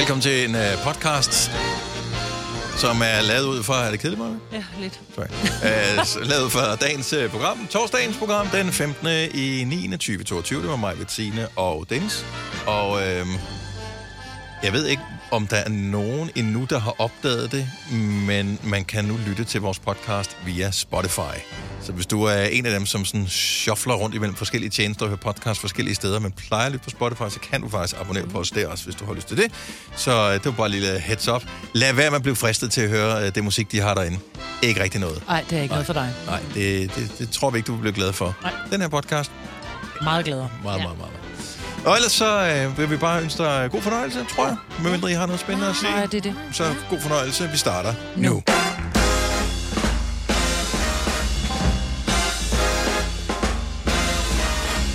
Velkommen til en uh, podcast, som er lavet ud fra... Er det kedeligt, Maja? Ja, lidt. Sorry. Uh, lavet fra dagens uh, program. Torsdagens program, den 15. i 9. 2022. Det var mig, Bettine og Dennis. Og uh, jeg ved ikke, om der er nogen endnu, der har opdaget det, men man kan nu lytte til vores podcast via Spotify. Så hvis du er en af dem, som sådan shuffler rundt imellem forskellige tjenester og hører podcast forskellige steder, men plejer at lytte på Spotify, så kan du faktisk abonnere på os der også, hvis du har lyst til det. Så øh, det var bare en lille heads up. Lad være med at blive fristet til at høre øh, det musik, de har derinde. Ikke rigtig noget. Nej, det er ikke noget for dig. Nej, det, det, det tror vi ikke, du vil blive glad for. Nej. Den her podcast, Meget glæder. meget, meget, meget. meget. Og ellers så øh, vil vi bare ønske dig god fornøjelse, tror jeg. Medmindre I har noget spændende at sige. Nej, det er det. Så god fornøjelse. Vi starter nu. Nu.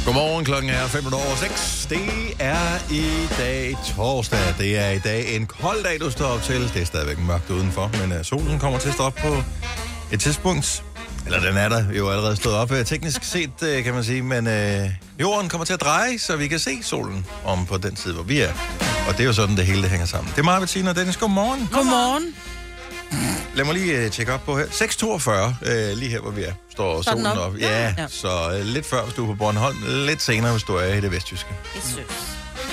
Godmorgen, klokken er 5 over 6. Det er i dag torsdag. Det er i dag en kold dag, du står op til. Det er stadigvæk mørkt udenfor, men uh, solen kommer til at stå op på et tidspunkt. Eller den er der jo allerede stået op, uh, teknisk set, uh, kan man sige. Men uh, jorden kommer til at dreje, så vi kan se solen om på den side, hvor vi er. Og det er jo sådan, det hele det hænger sammen. Det er mig, Bettina og Dennis. Godmorgen. Godmorgen. Lad mig lige uh, tjekke op på her. 6.42, uh, lige her, hvor vi er. Står den solen op? op. Ja, Ja. så uh, lidt før, hvis du er på Bornholm. Lidt senere, hvis du er i det vestjyske.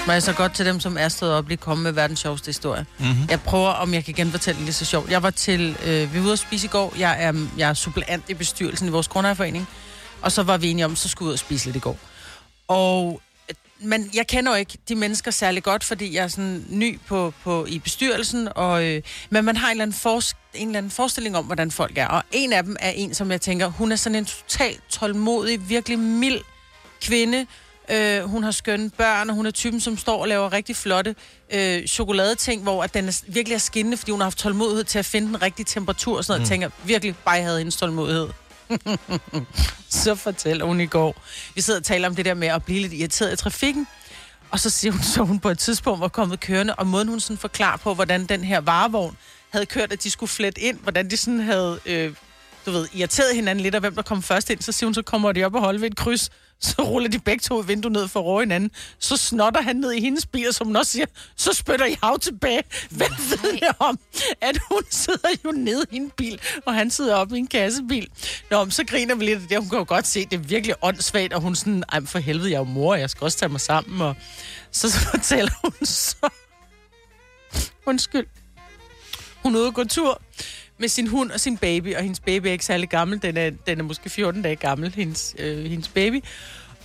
Må jeg så godt til dem, som er stået op, lige komme med verdens sjoveste historie. Mm-hmm. Jeg prøver, om jeg kan genfortælle det lige så sjovt. Jeg var til, øh, vi var ude at spise i går. Jeg er, jeg er suppleant i bestyrelsen i vores grundejerforening. Og så var vi enige om, så skulle ud og spise lidt i går. Og øh, men jeg kender jo ikke de mennesker særlig godt, fordi jeg er sådan ny på, på, i bestyrelsen, og, øh, men man har en eller, anden fors, en eller anden forestilling om, hvordan folk er. Og en af dem er en, som jeg tænker, hun er sådan en totalt tålmodig, virkelig mild kvinde. Øh, hun har skønne børn, og hun er typen, som står og laver rigtig flotte øh, chokoladeting, hvor at den er, virkelig er skinnende, fordi hun har haft tålmodighed til at finde den rigtige temperatur og sådan noget. Mm. Jeg tænker, virkelig bare jeg havde hendes tålmodighed. så fortæller hun i går. Vi sidder og taler om det der med at blive lidt irriteret i trafikken. Og så siger hun, så hun på et tidspunkt var kommet kørende, og måden hun sådan forklarer på, hvordan den her varevogn havde kørt, at de skulle flette ind, hvordan de sådan havde, øh, du ved, irriteret hinanden lidt, og hvem der kom først ind. Så siger hun, så kommer de op og holder ved et kryds, så ruller de begge to et vindue ned for at råbe hinanden. Så snotter han ned i hendes bil, som hun også siger, så spytter I hav tilbage. Hvad ved jeg om, at hun sidder jo nede i en bil, og han sidder oppe i en kassebil. Nå, så griner vi lidt af det. Hun kan jo godt se, det er virkelig åndssvagt, og hun sådan, ej, for helvede, jeg er jo mor, jeg skal også tage mig sammen. Og så, så fortæller hun så, undskyld, hun er ude at gå tur med sin hund og sin baby, og hendes baby er ikke særlig gammel. Den er, den er måske 14 dage gammel, hendes, øh, hendes baby.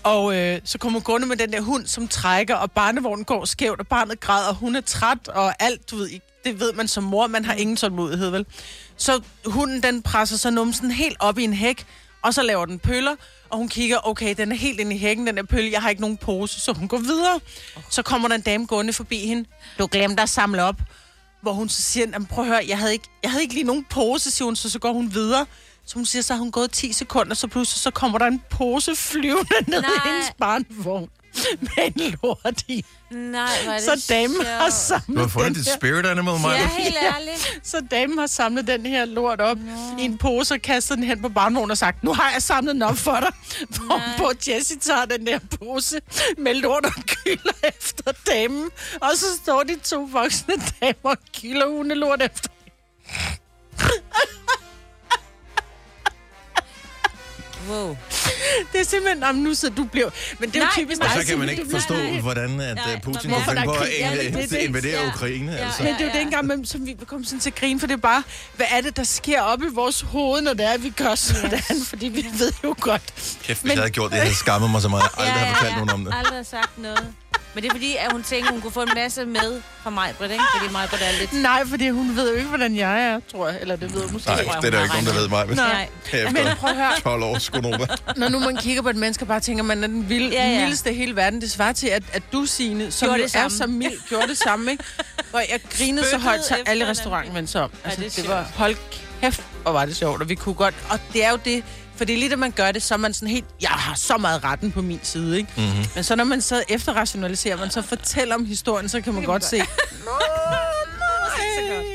Og øh, så kommer hun gående med den der hund, som trækker, og barnevognen går skævt, og barnet græder, og hun er træt, og alt, du ved, det ved man som mor, man har ingen tålmodighed, vel? Så hunden, den presser så numsen helt op i en hæk, og så laver den pøller, og hun kigger, okay, den er helt inde i hækken, den der pølle, jeg har ikke nogen pose, så hun går videre. Så kommer der en dame gående forbi hende, du glemte at samle op, hvor hun så siger, "Jamen, prøv at høre, jeg havde, ikke, jeg havde ikke lige nogen pose, siger hun, så så går hun videre. Så hun siger, så har hun gået 10 sekunder, så pludselig så kommer der en pose flyvende ned Nej. i hendes barnevogn med en lort i. Nej, hvor er det Så damen har samlet Du har fundet den dit her, spirit animal, Maja. Ja, helt ærligt. så damen har samlet den her lort op i en pose og kastet den hen på barnevognen og sagt, nu har jeg samlet den op for dig. Hvor Jessie tager den der pose med lort og kylder efter damen. Og så står de to voksne damer og kylder hundelort efter Wow. Det er simpelthen, om nu så du bliver... Men det er jo typisk dig, så kan man ikke forstå, nej, nej. hvordan at Nej, øh, Putin kan finde på at? Ja, er invadere Ja. Ukraine. Ja. Altså. Men det er jo det engang, men, som vi kom sådan til grin, for det er bare, hvad er det, der sker op i vores hoved, når det er, at vi gør sådan, fordi vi ved jo godt. Kæft, hvis Men- jeg havde gjort det, jeg havde skammet mig så meget. Jeg aldrig har fortalt nogen om det. Aldrig har sagt noget. Men det er fordi, at hun tænkte, hun kunne få en masse med fra mig, Britt, ikke? Fordi mig, Britt, er lidt... Nej, fordi hun ved jo ikke, hvordan jeg er, tror jeg. Eller det ved hun måske. Nej, det er der hun ikke nogen, der ved mig. Men Nej. Men prøv at høre, 12 år, Skonova. når nu man kigger på et menneske og bare tænker, man er den vilde, Ja, ja, ja. ja. mildeste i hele verden. Det svarer til, at, at du, Signe, som Gjorde det er så mild, gjorde det samme, ikke? Og jeg grinede så Spyttede højt, så alle sig om. Altså, det er det, var, hold kæft, hvor var det sjovt, og vi kunne godt... Og det er jo det, for det er lige, da man gør det, så er man sådan helt, jeg har så meget retten på min side, ikke? Mhm. Mm-hmm. Men så når man så efterrationaliserer, man så fortæller om historien, så kan man godt se,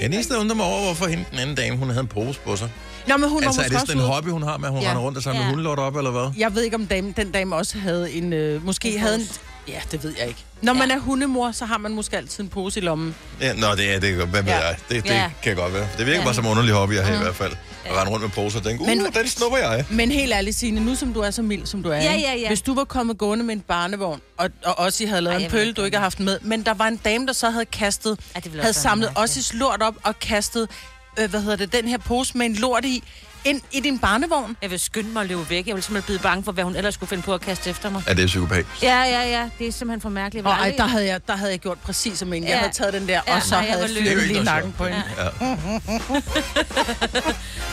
Jeg eneste undrer mig over, hvorfor hende den anden dame, hun havde en pose på sig. Nå, men hun Altså, var er måske det sådan en hobby, hun har med, at hun Ja. render rundt og samler Ja. hundelort op, eller hvad? Jeg ved ikke, om dame, den dame også havde en... Øh, måske En havde en... Ja, det ved jeg ikke. Når man er hundemor, så har man måske altid en pose i lommen. Ja, nå, det er det. Hvad ved Ja. jeg? Det, det Ja. kan godt være. Det virker Ja. bare som en underlig hobby at have i hvert fald. At rende rundt med poser og tænke, uh, Men- den snupper jeg. Men helt ærligt, Signe, nu som du er så mild, som du er, Ja, ja, ja. hvis du var kommet gående med en barnevogn, og, og også I havde lavet Ej, en pøl, du ikke har haft med, men der var en dame, der så havde kastet, Ej, havde samlet også lort op og kastet, øh, hvad hedder det, den her pose med en lort i, ind i din barnevogn. Jeg vil skynde mig at løbe væk. Jeg vil simpelthen blive bange for, hvad hun ellers skulle finde på at kaste efter mig. Ja, det er psykopat. Ja, ja, ja. Det er simpelthen for mærkeligt. Og ej, der havde, jeg, der havde jeg gjort præcis som en. Jeg Ja. havde taget den der, Ja, og så nej, jeg havde jeg løbet. Er lige nakken på hende. Ja.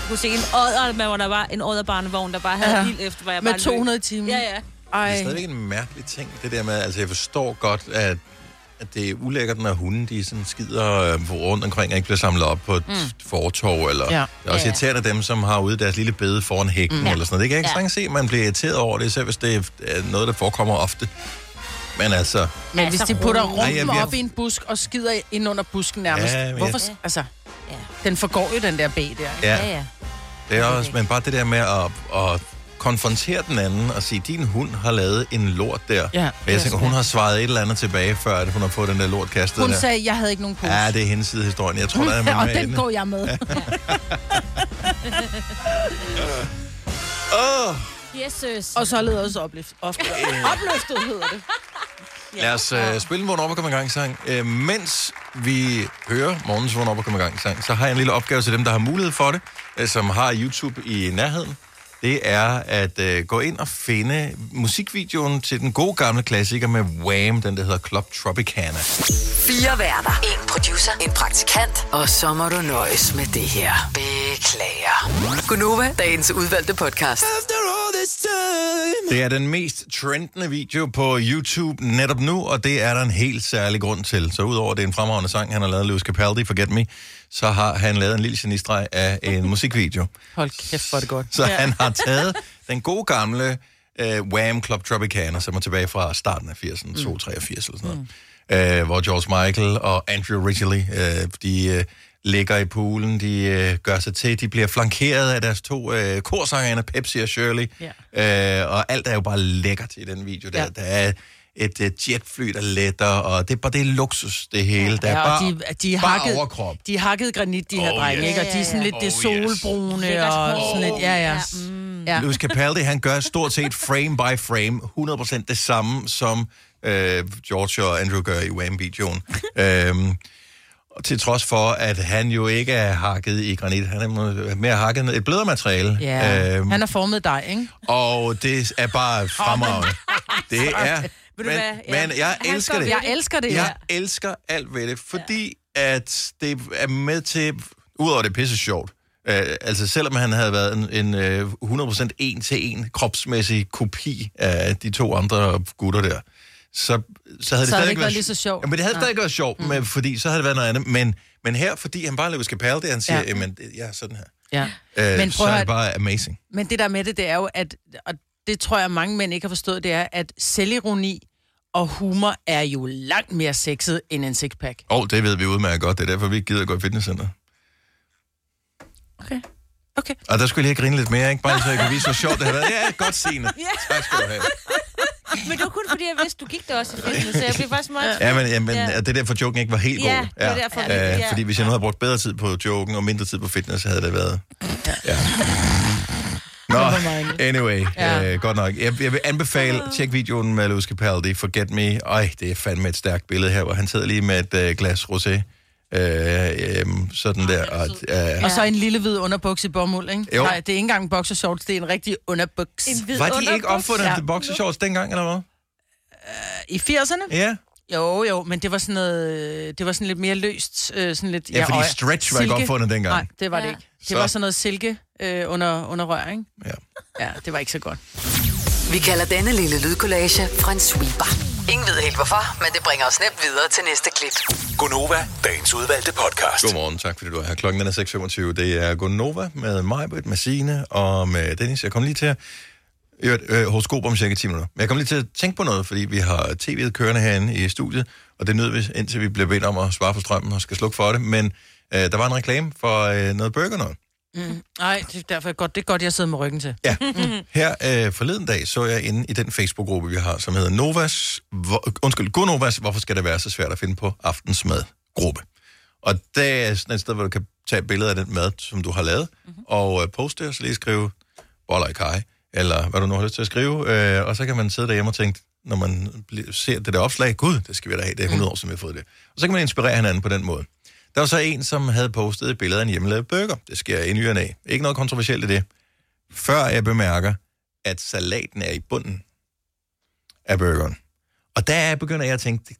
kunne se en odder, men hvor der var en odderbarnevogn, der bare havde Ja. ja. ild efter, hvor jeg Med bare 200 i timen. Løb. Ja, ja. Det er Ej. stadigvæk en mærkelig ting, det der med, altså jeg forstår godt, at, at det er ulækkert, når hunden, de sådan skider øh, rundt omkring og ikke bliver samlet op på et mm. fortorv, eller Ja. ja. det er også Ja, ja. irriterende dem, som har ude deres lille bede foran hækken, mm. eller sådan noget. Det kan jeg ikke Ja. ja. se, at man bliver irriteret over det, selv hvis det er noget, der forekommer ofte. Men altså, Men Altså, hvis de putter rumpen Ej, jeg- jeg- op i en busk og skider ind under busken nærmest, Ja, hvorfor? jeg- Altså, Ja. den forgår jo den der B der. ikke? ja, Ja, ja. det er også, men bare det der med at, at konfrontere den anden og sige, din hund har lavet en lort der. Ja. Men jeg tænker, hun har svaret et eller andet tilbage, før at hun har fået den der lort kastet Hun der. sagde, jeg havde ikke nogen pose. Ja, det er hendes side af historien. Jeg tror, der er og mere den inde. går jeg med. Åh! Jesus. og således opløft. Ofte. Opløftet hedder det. Lad os uh, spille en vågn op og komme i gang sang. Uh, mens vi hører morgens vågn op og komme i gang sang, så har jeg en lille opgave til dem, der har mulighed for det, uh, som har YouTube i nærheden. Det er at uh, gå ind og finde musikvideoen til den gode gamle klassiker med Wham, den der hedder Club Tropicana. Fire værter. En producer. En praktikant. Og så må du nøjes med det her. Beklager. Gunova, dagens udvalgte podcast. Det er den mest trendende video på YouTube netop nu, og det er der en helt særlig grund til. Så udover det er en fremragende sang, han har lavet, Lewis Capaldi, Forget Me, så har han lavet en lille genistreg af en musikvideo. Hold kæft, hvor er det godt. Så han har taget den gode gamle uh, Wham! Club Tropicana, som er tilbage fra starten af 80'erne, mm. 83 eller sådan noget. Mm. Uh, hvor George Michael og Andrew Ridgeley, uh, de uh, ligger i poolen, de uh, gør sig til, de bliver flankeret af deres to uh, korsangerne, Pepsi og Shirley. Yeah. Uh, og alt er jo bare lækkert i den video. Der, Ja. ja. der er et uh, jetfly, der letter, og det er bare det er luksus, det hele. Der er Ja, bare, de, de bare hakket, overkrop. De er hakket granit, de her Oh, drenge, yes. ikke? Og de er sådan lidt det Oh, yes. solbrune Lækkert og sådan lidt, ja, ja. Ja, mm. ja. Lewis Capaldi, han gør stort set frame by frame 100% det samme, som øh, George og Andrew gør i Wham-videoen. øhm, og til trods for, at han jo ikke er hakket i granit. Han er mere hakket et blødere materiale. ja. Øhm, Han har formet dig, ikke? Og det er bare fremragende. Det er... Ved du Men, hvad? Ja. men jeg Han elsker det. Jeg elsker det, Jeg elsker alt ved det, fordi at det er med til, udover det er pisse sjovt, øh, altså selvom han havde været en, en øh, 100% en-til-en kropsmæssig kopi af de to andre gutter der, så, så havde det Så stadig det ikke været lige så sjovt. Ja, men det havde Nej. stadig været sjovt, men, fordi så havde det været noget andet. Men, men her, fordi han bare er Lewis Capaldi, han siger, Ja. ja. jeg er sådan her. Ja. Øh, Men så er det bare amazing. Men det der med det, det er jo, at, og det tror jeg, mange mænd ikke har forstået, det er, at selvironi og humor er jo langt mere sexet end en sixpack. Og oh, det ved vi udmærket godt, det er derfor, vi ikke gider at gå i fitnesscenter. Okay. Okay. Og der skulle jeg lige grine lidt mere, ikke? Bare så jeg kan vise, hvor sjovt det har været. Det er godt, Signe. Tak skal du have. Men det var kun fordi, jeg vidste, du gik der også i fitness, så jeg blev faktisk meget... Ja, men, ja, men Ja. ja. det er derfor, joken ikke var helt Ja, god. det var derfor, Øh, ja. Fordi hvis jeg nu havde brugt bedre tid på joken og mindre tid på fitness, så havde det været... Ja. Nå, anyway, Ja. ja. øh, godt nok. Jeg, jeg vil anbefale, tjek videoen med Lewis Capaldi, Forget Me. Ej, det er fandme et stærkt billede her, hvor han sidder lige med et øh, glas rosé. Øh, øh, sådan der. Og, øh, Og så en lille hvid underbuks i bomuld, ikke? Jo. Nej, det er ikke engang boxershorts, det er en rigtig underbuks. En hvid var de ikke opfundet Ja. ja. boxershorts dengang, eller hvad? I 80'erne? Ja. Jo, jo, men det var sådan noget, det var sådan lidt mere løst, øh, sådan lidt... Ja, fordi og- stretch var ikke silke. opfundet dengang. Nej, det var det Ja. ikke. Det Så- var sådan noget silke øh, under, under rør, ikke? Ja. Ja, det var ikke så godt. Vi kalder denne lille lydkollage Frans sweeper. Ingen ved helt hvorfor, men det bringer os nemt videre til næste klip. Gunova, dagens udvalgte podcast. Godmorgen, tak fordi du er her. Klokken er 6.25. Det er Gonova med mig, med Signe og med Dennis. Jeg kom lige til at... Øh, øh, horoskop om cirka 10 minutter. Men jeg kom lige til at tænke på noget, fordi vi har tv'et kørende herinde i studiet, og det nød vi, indtil vi blev bedt om at svare for strømmen og skal slukke for det. Men øh, der var en reklame for øh, noget burger noget. Nej, det er derfor godt. Det er godt, jeg sidder med ryggen til. Ja. Her øh, forleden dag så jeg inde i den Facebook-gruppe, vi har, som hedder Novas, hvor, undskyld, God Novas, hvorfor skal det være så svært at finde på aftensmad-gruppe. Og det er sådan et sted, hvor du kan tage billeder af den mad, som du har lavet, mm-hmm. og øh, poste og så lige skrive boller i kaj, eller hvad du nu har lyst til at skrive, øh, og så kan man sidde derhjemme og tænke, når man ser det der opslag, gud, det skal vi da have, det er 100 år, som vi har fået det. Og så kan man inspirere hinanden på den måde. Der var så en, som havde postet et billede af en hjemmelavet burger. Det sker i nyerne af. Ikke noget kontroversielt i det. Før jeg bemærker, at salaten er i bunden af burgeren. Og der begynder jeg at tænke,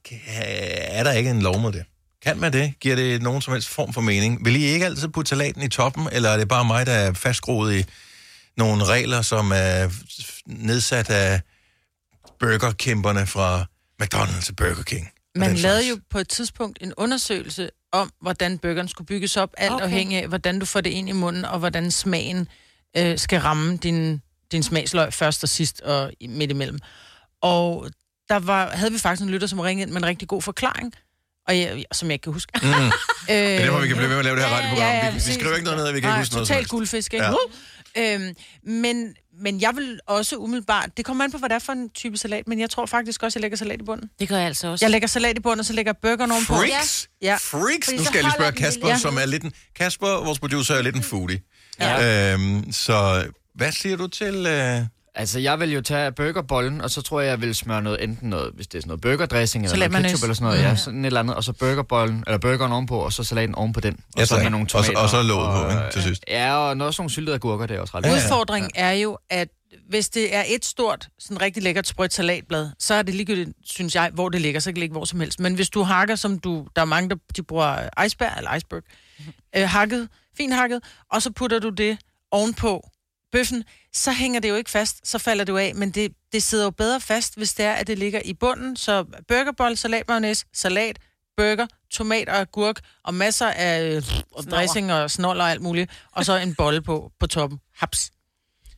er der ikke en lov med det? Kan man det? Giver det nogen som helst form for mening? Vil I ikke altid putte salaten i toppen, eller er det bare mig, der er fastgroet i nogle regler, som er nedsat af burgerkæmperne fra McDonald's til Burger King? og Man lavede slags? jo på et tidspunkt en undersøgelse om, hvordan burgeren skulle bygges op, alt okay. Afhængig af, hvordan du får det ind i munden, og hvordan smagen øh, skal ramme din, din smagsløg først og sidst og midt imellem. Og der var, havde vi faktisk en lytter, som ringede ind med en rigtig god forklaring, og jeg, som jeg ikke kan huske. Mm. øh, Det er derfor, vi kan blive ved med at lave det her radioprogram. Ja, ja, vi, vi skriver ikke noget ned, vi kan ikke huske noget. totalt guldfisk, ikke? Ja. Ja. Øhm, men, men jeg vil også umiddelbart... Det kommer an på, hvad det er for en type salat, men jeg tror faktisk også, jeg lægger salat i bunden. Det gør jeg altså også. Jeg lægger salat i bunden, og så lægger burgeren ovenpå. Freaks? Ja. Freaks? Fordi Nu skal jeg lige spørge Kasper, som er lidt en... Kasper, vores producer, er lidt en foodie. Ja. Øhm, så hvad siger du til... Øh... Altså, jeg vil jo tage burgerbollen, og så tror jeg, jeg vil smøre noget, enten noget, hvis det er sådan noget burgerdressing, eller noget ketchup eller sådan noget, ja, sådan et eller andet, og så burgerbollen, eller burgeren ovenpå, og så salaten ovenpå den. Og Ja, så med nogle Og så- tomater. og så låget på, ikke, til sidst. Ja, og noget sådan nogle syltede agurker, det er også ret Ja, ja. Udfordringen er jo, at hvis det er et stort, sådan rigtig lækkert sprødt salatblad, så er det ligegyldigt, synes jeg, hvor det ligger, så kan det ligge hvor som helst. Men hvis du hakker, som du, der er mange, der de bruger iceberg eller iceberg, øh, hakket, fint hakket, og så putter du det ovenpå bøffen, så hænger det jo ikke fast, så falder det jo af, men det, det sidder jo bedre fast, hvis det er, at det ligger i bunden. Så burgerbold, salat, mayonnaise, salat, burger, tomat og agurk, og masser af øh, og dressing og snold og alt muligt, og så en bolle på, på toppen. Haps.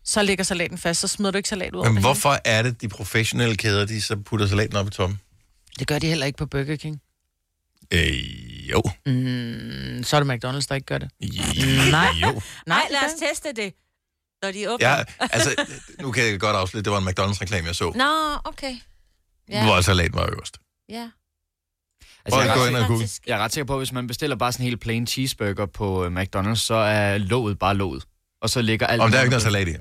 Så ligger salaten fast, så smider du ikke salat ud over Men hvorfor er det, de professionelle kæder, de så putter salaten op i toppen? hele. Det gør de heller ikke på Burger King. Øh, jo. Mm, så er det McDonald's, der ikke gør det. Nej. Jo. Nej, lad os teste det, når de åbner. Ja, altså, nu kan jeg godt afsløre, det var en McDonald's-reklame, jeg så, Nå, okay. ja. hvor salaten var øverst. Ja. Altså, jeg, er ret, ind jeg er ret sikker på, at hvis man bestiller bare sådan en helt plain cheeseburger på øh, McDonald's, så er låget bare låget. Og så ligger alt... Om der er ikke noget salat i.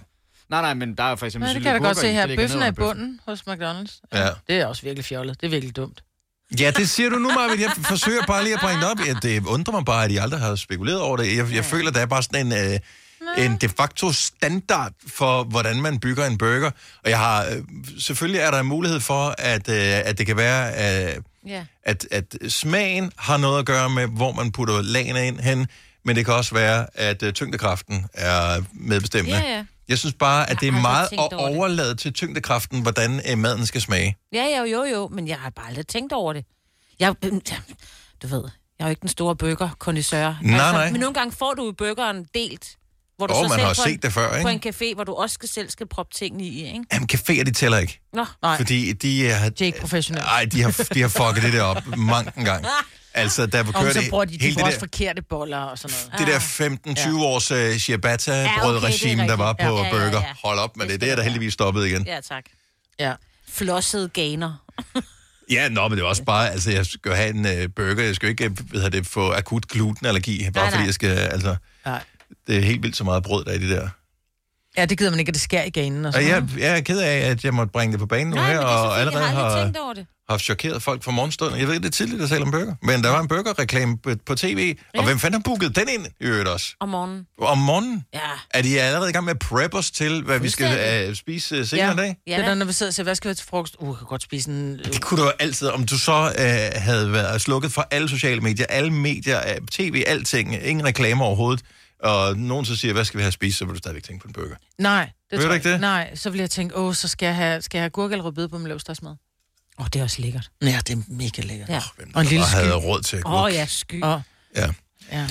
Nej, nej, men der er for eksempel Nej, det kan jeg da godt se her. Bøffen er i bunden hos McDonald's. Ja. Det er også virkelig fjollet. Det er virkelig dumt. Ja, det siger du nu, Marvind. Jeg forsøger bare lige at bringe det op. Ja, det undrer mig bare, at I aldrig har spekuleret over det. Jeg, jeg føler, der er bare sådan en, øh, en de facto standard for, hvordan man bygger en burger. Og jeg har, øh, selvfølgelig er der en mulighed for, at, øh, at det kan være, øh, Ja. at, at smagen har noget at gøre med, hvor man putter lagene ind hen. Men det kan også være, at øh, tyngdekraften er medbestemmende. Ja, ja. Jeg synes bare, at det er meget at det. overlade til tyngdekraften, hvordan øh, maden skal smage. Ja, jo, jo, jo, men jeg har bare aldrig tænkt over det. Jeg, øh, du ved, jeg er jo ikke den store burger kondisør Nej, nej. Men nogle gange får du jo burgeren delt. Hvor du Åh, så man har på set en, det før, På ikke? en café, hvor du også skal, selv skal proppe tingene i, ikke? Jamen, caféer, de tæller ikke. Nå, Nej, Fordi de er... det er ikke professionelt. Nej, de har, de har fucket det der op mange en gang. Altså, der Og kører så det bruger de, de hele bruger det også der, forkerte boller og sådan noget. det der 15-20 års uh, Ja, okay, ciabatta-brødregime, det er der var på Ja, ja, ja, burger. ja. Hold op med Det det. er der det heldigvis stoppet igen. ja tak. Ja. Flossede ganer. Ja, nå, men det er også bare... Altså, jeg skal have en uh, burger. Jeg skal jo ikke øh, hvad hedder det, få akut glutenallergi, bare Nej, fordi nej. jeg skal... Altså, Nej. Det er helt vildt så meget brød, der er i det der. Ja, det gider man ikke, at det skærer i ganen og Og sådan jeg, noget. jeg er ked af, at jeg måtte bringe det på banen nu Nej, her, men det er og allerede Jeg har har, tænkt over det. har chokeret folk for morgenstunden. Jeg ved, det er tidligt at tale om burger, men der var en burgerreklame på, på tv, og Ja. hvem fanden har booket den ind i øvrigt også? Om morgenen. Om morgenen? Ja. Er de allerede i gang med at prep os til, hvad vi skal uh, spise uh, senere i dag? Ja, Det er der, når vi sidder og siger, hvad skal vi have til frokost? Uh, jeg kan godt spise en... Uh, Det kunne du jo altid, om du så uh, havde været slukket for alle sociale medier, alle medier, uh, tv, alting, ingen reklamer overhovedet, og nogen så siger, hvad skal vi have at spise, så vil du stadigvæk tænke på en burger. nej, det Ved tror jeg ikke det? Nej, så vil jeg tænke, åh, så skal jeg have, skal jeg have gurke eller rødbede på min løvstadsmad. Åh, oh, det er også lækkert. Ja, det er mega lækkert. Ja. Hvem Og en lille bare havde sky. råd til at. Åh, oh, ja, sky. Og, Ja. ja.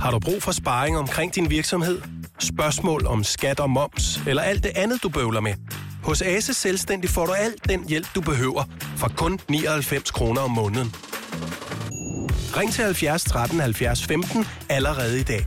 Har du brug for sparring omkring din virksomhed? Spørgsmål om skat og moms, eller alt det andet, du bøvler med? Hos Ase Selvstændig får du alt den hjælp, du behøver, for kun 99 kroner om måneden. Ring til 70 13 70 15 allerede i dag.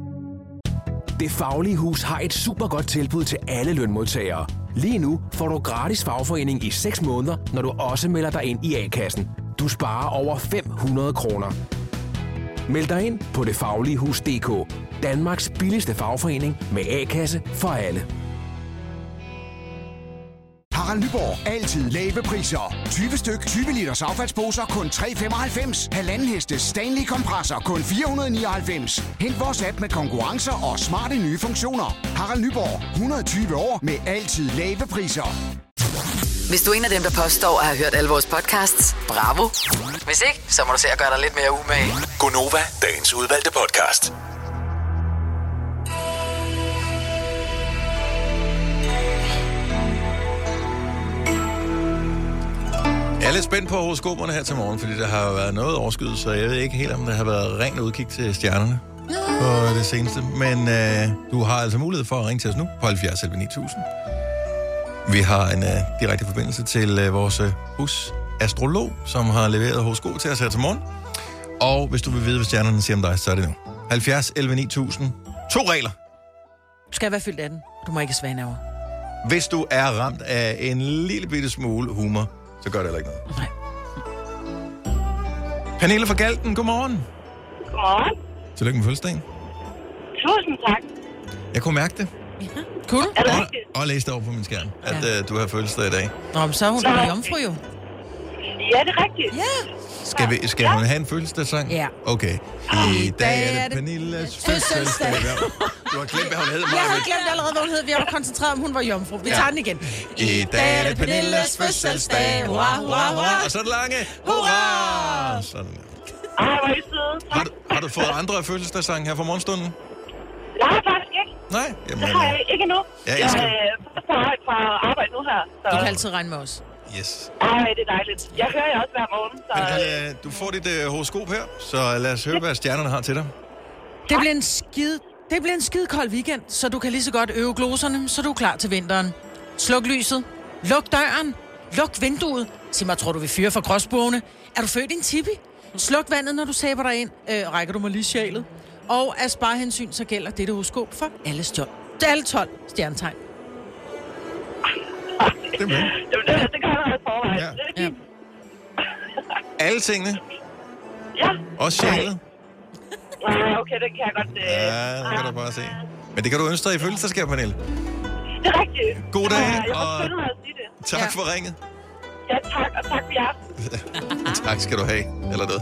Det Faglige Hus har et super godt tilbud til alle lønmodtagere. Lige nu får du gratis fagforening i 6 måneder, når du også melder dig ind i A-kassen. Du sparer over 500 kroner. Meld dig ind på detfagligehus.dk. Danmarks billigste fagforening med A-kasse for alle. Harald Nyborg. Altid lave priser. 20 styk, 20 liters affaldsposer kun 3,95. Halvanden heste Stanley kompresser kun 499. Hent vores app med konkurrencer og smarte nye funktioner. Harald Nyborg. 120 år med altid lave priser. Hvis du er en af dem, der påstår at have hørt alle vores podcasts, bravo. Hvis ikke, så må du se at gøre dig lidt mere umage. Gonova, dagens udvalgte podcast. Er lidt spændt på horoskoperne her til morgen, fordi der har været noget overskyet, så jeg ved ikke helt, om der har været rent udkig til stjernerne på det seneste. Men øh, du har altså mulighed for at ringe til os nu på 70 11 9000. Vi har en øh, direkte forbindelse til øh, vores øh, hus astrolog, som har leveret horoskop til os her til morgen. Og hvis du vil vide, hvad stjernerne siger om dig, så er det nu. 70 11 9000. To regler. Du skal være fyldt af den. Du må ikke svane over. Hvis du er ramt af en lille bitte smule humor, så gør det heller ikke noget. Nej. Pernille fra Galten, godmorgen. Godmorgen. Tillykke med fødselsdagen. Tusind tak. Jeg kunne mærke det. Cool. Er det Og, og læse det over på min skærm, at Ja. øh, du har fødselsdag i dag. Nå, men så er hun Så- en jomfru jo. Ja, det er rigtigt. Ja. Skal, vi, skal hun have en fødselsdagssang? Ja. Okay. I dag er det Pernilles fødselsdag. Du har glemt, hvad hun hed. Jeg havde glemt allerede, hvad hun hed. Vi var koncentreret om, hun var jomfru. Vi Ja. tager den igen. I dag er det Pernilles fødselsdag. Hurra, hurra, hurra. Og så er det lange. Hurra! Sådan. Ej, hvor er I søde. Har, du, har du fået andre fødselsdagssange her fra morgenstunden? Jeg har faktisk ikke. Nej? Jamen, Det har øh, jeg ikke endnu. Ja, jeg jeg skal- er først på arbejde nu her. Så. Du kan altid regne med os. Yes. Ej, det er dejligt. Jeg hører jer også hver morgen. Så... Men, øh, du får dit øh, horoskop her, så lad os høre, hvad stjernerne har til dig. Det bliver en skide... Det bliver en skide kold weekend, så du kan lige så godt øve gloserne, så du er klar til vinteren. Sluk lyset. Luk døren. Luk vinduet. Sig mig, tror du, vi fyrer for gråsbogene? Er du født i en tipi? Sluk vandet, når du sæber dig ind. Øh, rækker du mig lige sjælet? Og af sparehensyn, så gælder dette horoskop for alle, stjål. alle 12 stjernetegn. Det er. Jamen, det, det gør jeg også forvejen. Ja. Det er Ja. fint. Alle tingene, Ja. også sjælet. ja. okay, det kan jeg godt... Øh... Ja, det kan du bare se. Men det kan du ønske dig i fødselsdagsgave, Pernille. Det er rigtigt. God dag, Ja, jeg og-. Tak Ja. for ringet. Ja, tak, og tak for jer. Tak skal du have. Eller noget.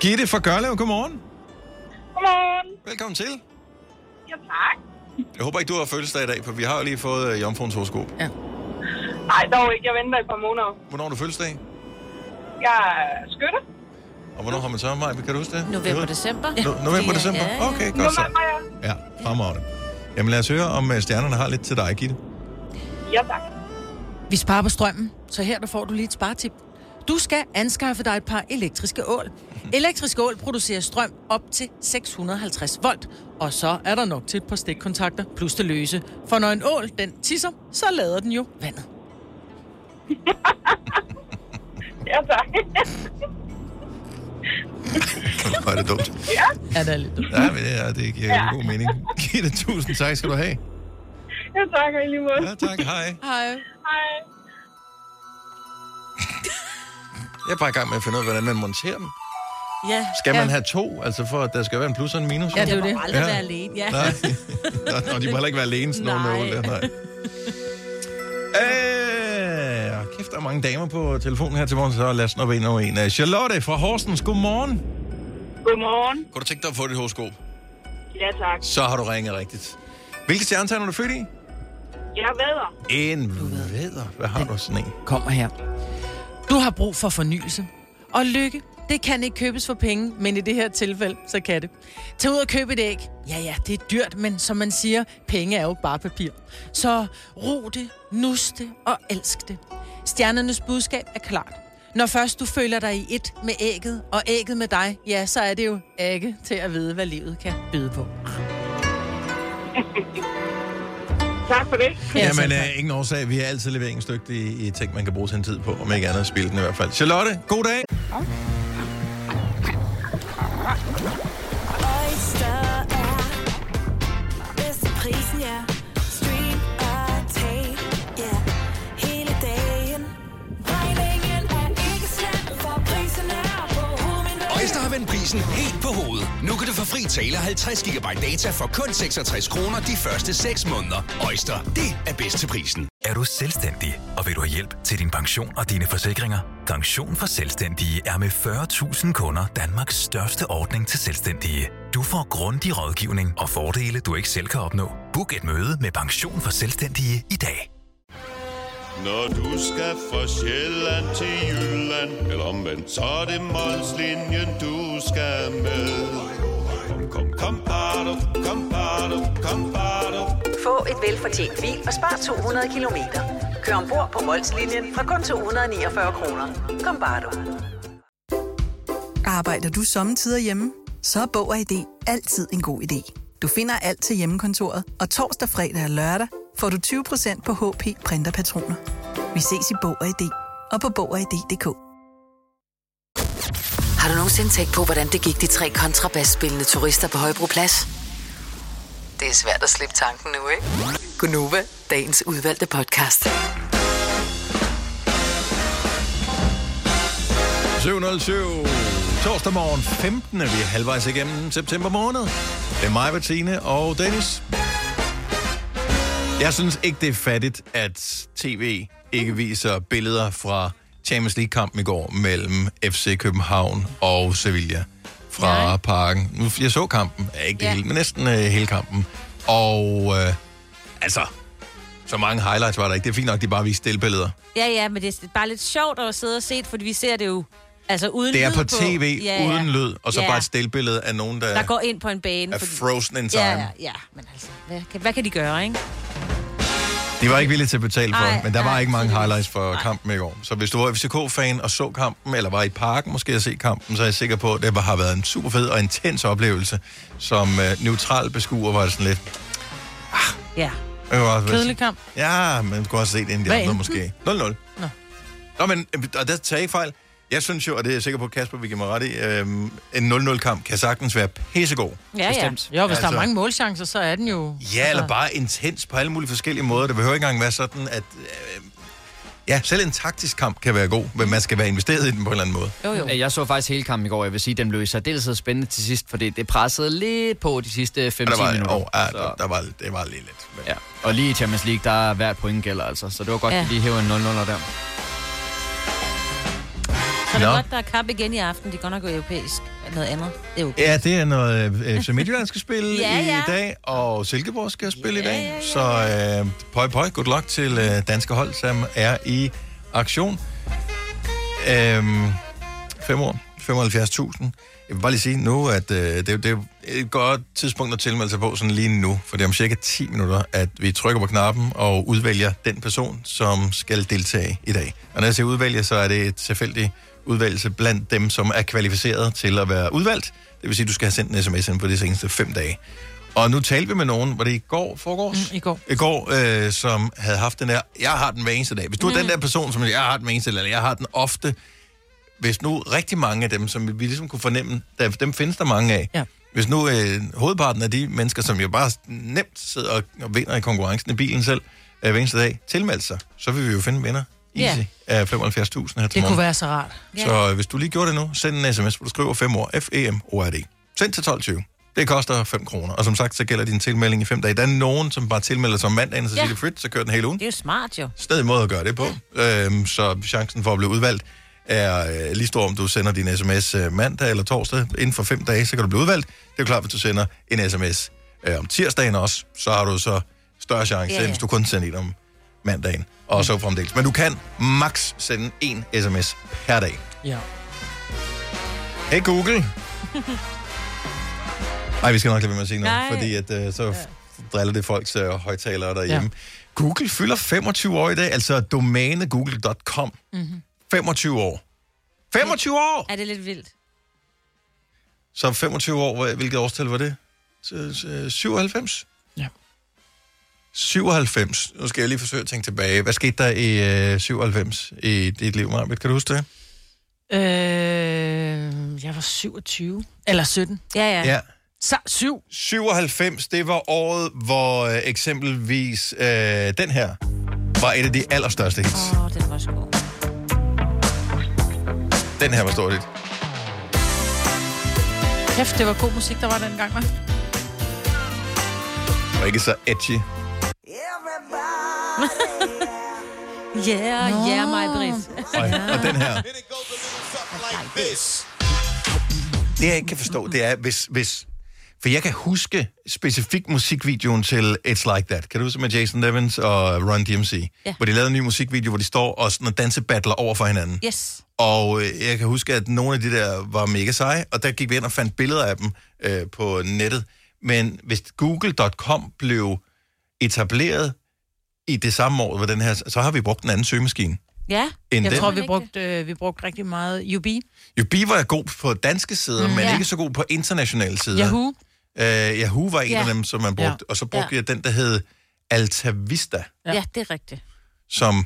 Gitte fra Gørlev, godmorgen. Godmorgen. Velkommen til. Ja, tak. Jeg håber ikke, du har fødselsdag i dag, for vi har jo lige fået uh, jomfruens horoskop. Nej, dog ikke. Jeg venter i et par måneder. Hvornår har du fødselsdag? Jeg er skytte. Og hvornår har man så mig? Kan du huske det? November, december. No- november, december? Ja, ja. Okay, godt så. November, ja. Ja, fremragende. Jamen lad os høre, om øh, stjernerne har lidt til dig, Gitte. Ja, tak. Vi sparer på strømmen, så her der får du lige et spartip. Du skal anskaffe dig et par elektriske ål. Elektriske ål producerer strøm op til 650 volt, og så er der nok til et par stikkontakter plus det løse. For når en ål den tisser, så lader den jo vandet. Ja, tak. Hvor er det dumt. Ja, det er lidt dumt. Ja, men det, er, det giver ja. god mening. Gitte, tusind tak skal du have. Ja, tak, og i lige måde. Ja, tak. Hej. Hej. Hej. Jeg er bare i gang med at finde ud af, hvordan man monterer dem. Ja, Skal ja. man have to, altså for at der skal være en plus og en minus? Ja, det er jo må det. aldrig Ja. være alene. Ja. Nej. Nå, de må heller ikke være alene, sådan nogle Nej. nåle der. Nej. Øh, kæft, der er mange damer på telefonen her til morgen, så lad os nå ind over en. Charlotte fra Horsens, godmorgen. Godmorgen. Kunne du tænke dig at få dit horoskop? Ja, tak. Så har du ringet rigtigt. Hvilke stjernetegn er du født i? Jeg væder. En væder. Hvad har du sådan en? Kommer her. Du har brug for fornyelse. Og lykke, det kan ikke købes for penge, men i det her tilfælde, så kan det. Tag ud og køb et æg. Ja, ja, det er dyrt, men som man siger, penge er jo bare papir. Så ro det, nus det og elsk det. Stjernernes budskab er klart. Når først du føler dig i et med ægget, og ægget med dig, ja, så er det jo ægget til at vide, hvad livet kan byde på. Tak for det. Jamen, øh, ingen årsag. Vi er altid leveringsdygtige i ting, man kan bruge sin tid på, om ikke andet at spille den i hvert fald. Charlotte, god dag. Oyster vend prisen helt på hovedet. Nu kan du få fri tale 50 GB data for kun 66 kroner de første 6 måneder. Øjster, det er bedst til prisen. Er du selvstændig, og vil du have hjælp til din pension og dine forsikringer? Pension for Selvstændige er med 40.000 kunder Danmarks største ordning til selvstændige. Du får grundig rådgivning og fordele, du ikke selv kan opnå. Book et møde med Pension for Selvstændige i dag. Når du skal fra Sjælland til Jylland, eller omvendt, så er det Molslinjen, du skal med. Kom, kom, kom, bado, kom, bado, kom, bado. Få et velfortjent bil og spar 200 kilometer. Kør ombord på Molslinjen fra kun 249 kroner. Kom bare du. Arbejder du sommetider hjemme? Så er Bog og ID altid en god idé. Du finder alt til hjemmekontoret, og torsdag, fredag og lørdag får du 20% på HP printerpatroner. Vi ses i Bog og ID og på Bog og ID.dk. Har du nogensinde tænkt på, hvordan det gik de tre kontrabasspillende turister på Højbroplads? Det er svært at slippe tanken nu, ikke? Gunova, dagens udvalgte podcast. 707. Torsdag morgen 15. Vi er halvvejs igennem september måned. Det er mig, Bettine og Dennis. Jeg synes ikke, det er fattigt, at tv ikke viser billeder fra Champions League-kampen i går mellem FC København og Sevilla fra Nej. parken. Nu, jeg så kampen, ja, ikke ja. hele, men næsten øh, hele kampen. Og øh, altså, så mange highlights var der ikke. Det er fint nok, de bare viste stillbilleder. Ja, ja, men det er bare lidt sjovt at sidde og se det, fordi vi ser det jo altså uden Det er lyd på tv, Ja, ja. uden lyd, og så Ja. bare et stillbillede af nogen, der, Der går ind på en bane. er frozen in time. Ja, ja, ja, men altså, hvad, kan- hvad kan de gøre, ikke? De var ikke villige til at betale for Ej, det, men der var ej, ikke mange highlights for kampen i går. Så hvis du var FCK-fan og så kampen, eller var i parken måske at se kampen, så er jeg sikker på, at det har været en super fed og intens oplevelse. Som uh, neutral beskuer var det sådan lidt... Ja. Det var også- Kedelig kamp. Ja, men du kunne også se det inden de andre måske. 0-0. Nå. Nå, men øh, der tager ikke fejl. Jeg synes jo, og det er jeg sikker på, at Kasper, vi kan mig ret i, øhm, en 0-0-kamp kan sagtens være pissegod. Ja, ja. Jo, hvis altså, der er mange målchancer, så er den jo... Ja, eller bare intens på alle mulige forskellige måder. Det behøver ikke engang være sådan, at... Øh, ja, selv en taktisk kamp kan være god, men man skal være investeret i den på en eller anden måde. Jo, jo. Jeg så faktisk hele kampen i går. Jeg vil sige, den blev i særdeleshed spændende til sidst, fordi det pressede lidt på de sidste 5-10 Og der var, minutter. oh, ja, der, der var, det var lige lidt. Men... Ja. Og lige i Champions League, der er hvert point gælder altså. Så det var godt, ja. at lige hæve en 0-0 der. Er det Nå. godt, der er kamp igen i aften. De kan godt nok europæisk. Noget andet. Det er okay. Ja, det er noget øh, FC Midtjylland skal spille Ja, i ja. dag, og Silkeborg skal spille i dag. Så øh, pøj, pøj, good luck til øh, danske hold, som er i aktion. Øhm, fem år, 75.000. Jeg vil bare lige sige nu, at øh, det, det er et godt tidspunkt at tilmelde sig på sådan lige nu, for det er om cirka 10 minutter, at vi trykker på knappen og udvælger den person, som skal deltage i dag. Og når jeg siger udvælge, så er det et tilfældigt udvælgelse blandt dem, som er kvalificeret til at være udvalgt. Det vil sige, at du skal have sendt en sms ind på de seneste fem dage. Og nu talte vi med nogen, var det i går, forgårs? Mm, i går. I går, øh, som havde haft den der, jeg har den hver eneste dag. Hvis du mm. er den der person, som jeg har den hver eneste dag, eller jeg har den ofte, hvis nu rigtig mange af dem, som vi ligesom kunne fornemme, der, dem findes der mange af. Ja. Hvis nu øh, hovedparten af de mennesker, som jo bare nemt sidder og, og vinder i konkurrencen i bilen selv øh, hver eneste dag, tilmelder sig, så vil vi jo finde vinder. Easy. Ja. Af 75.000 her til Det morgen. kunne være så rart. Så øh, hvis du lige gjorde det nu, send en sms, hvor du skriver fem ord, F-E-M-O-R-D. Send til 12.20. Det koster 5 kroner. Og som sagt, så gælder din tilmelding i 5 dage. Der er nogen, som bare tilmelder sig om mandagen, så siger det frit, så kører den hele ugen. Det er jo smart, jo. Stadig måde at gøre det på. Ja. Øhm, så chancen for at blive udvalgt er øh, lige stor, om du sender din sms øh, mandag eller torsdag. Inden for fem dage, så kan du blive udvalgt. Det er jo klart, hvis du sender en sms øh, om tirsdagen også, så har du så større chance, ja, ja. hvis du kun sender en om mandagen, og så fremdeles. Men du kan max sende en sms per dag. Ja. Hey Google. Nej, vi skal nok lade være med at sige noget, Nej. fordi at, uh, så driller det folks uh, højtalere derhjemme. Ja. Google fylder 25 år i dag, altså domæne google.com. Mm-hmm. 25 år. 25 år! Er det lidt vildt? Så 25 år, hvilket årstal var det? Så- så 97? Ja. 97. Nu skal jeg lige forsøge at tænke tilbage. Hvad skete der i øh, 97 i dit liv, Marbet? Kan du huske det? Øh, jeg var 27. Eller 17. Ja, ja. Ja. Så, 7. 97, det var året, hvor øh, eksempelvis øh, den her var et af de allerstørste hits. Åh, oh, den var så god. Den her var stort hit. Kæft, det var god musik, der var dengang, hva'? Og ikke så edgy. Ja, ja, mig, Britt. Og, og den her. Det jeg ikke kan forstå, det er, hvis, hvis... For jeg kan huske specifikt musikvideoen til It's Like That. Kan du huske med Jason Nevins og Run DMC? Ja. Hvor de lavede en ny musikvideo, hvor de står og sådan dansebattler over for hinanden. Yes. Og øh, jeg kan huske, at nogle af de der var mega seje, og der gik vi ind og fandt billeder af dem øh, på nettet. Men hvis google.com blev etableret i det samme år, hvor den her, så har vi brugt en anden søgemaskine. Ja. End jeg den. tror, vi brugte, øh, vi brugte rigtig meget UB. UB var god på danske sider, Mm, men ja. ikke så god på internationale sider. Yahoo. Uh, Yahoo var en Ja. af dem, som man brugte, Ja. og så brugte Ja. jeg den, der hed Altavista, Ja. ja, det er rigtigt. som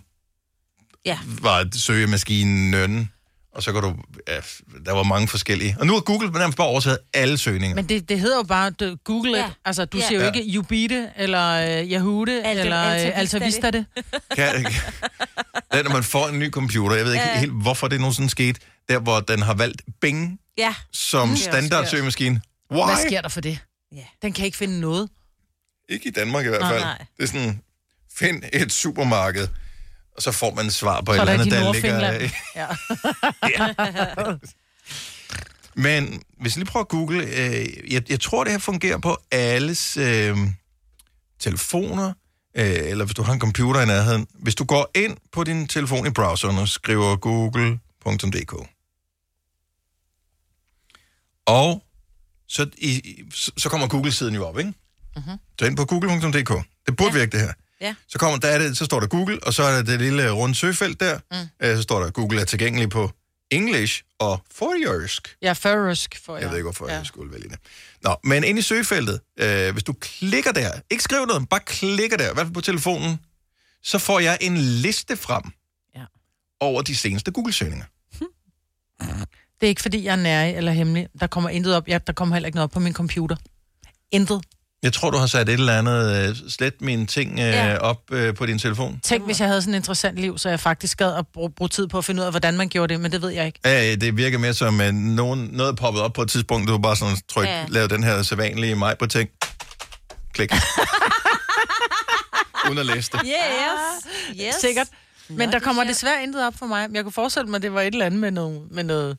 Ja. var søgemaskinen, og så kan du... Ja, der var mange forskellige. Og nu har Google nærmest bare overtaget alle søgninger. Men det, det hedder jo bare du, Google it. Ja. Altså, du Ja. siger jo Ja. ikke Ubite, eller uh, Yahoo det, Alt- eller Alta uh, Alta Vista det. Kan, er, når man får en ny computer. Jeg ved ikke Ja. helt, hvorfor det nogensinde skete. Der, hvor den har valgt Bing Ja. som Mm. Standard søgemaskine. Why? Hvad sker der for det? Ja. Den kan ikke finde noget. Ikke i Danmark i hvert fald. nej. Det er sådan, find et supermarked, og så får man svar på et Så er eller andet, de der ligger... Ja. Men hvis jeg lige prøver at google, øh, jeg, jeg tror, det her fungerer på alles øh, telefoner, øh, eller hvis du har en computer i nærheden. Hvis du går ind på din telefon i browseren og skriver google.dk, og så, i, så, kommer Google-siden jo op, ikke? Mhm. Så ind på google.dk. Det burde ja. virke, det her. Ja. Så, kommer, der er det, så står der Google, og så er der det lille runde søgefelt der. Mm. Øh, så står der, Google er tilgængelig på English og forjørsk. Ja, Førrusk får jeg. Jeg ved ikke, hvorfor ja. jeg skulle vælge det. Nå, men inde i søgefeltet, øh, hvis du klikker der, ikke skriv noget, bare klikker der, i hvert fald på telefonen, så får jeg en liste frem Ja. over de seneste Google-søgninger. Det er ikke, fordi jeg er nærig eller hemmelig. Der kommer intet op. Ja, der kommer heller ikke noget op på min computer. Intet. Jeg tror, du har sat et eller andet, øh, slet mine ting øh, Ja. op øh, på din telefon. Tænk, hvis jeg havde sådan et interessant liv, så jeg faktisk gad at bruge, bruge tid på at finde ud af, hvordan man gjorde det, men det ved jeg ikke. Ja, det virker mere som, at nogen, noget poppet op på et tidspunkt, du var bare sådan tryk, Ja. lav den her sædvanlige mig på ting. Klik. Uden at læse det. Yes. yes. Sikkert. Men der kommer er desværre intet op for mig. Jeg kunne forestille mig, at det var et eller andet med noget, med noget,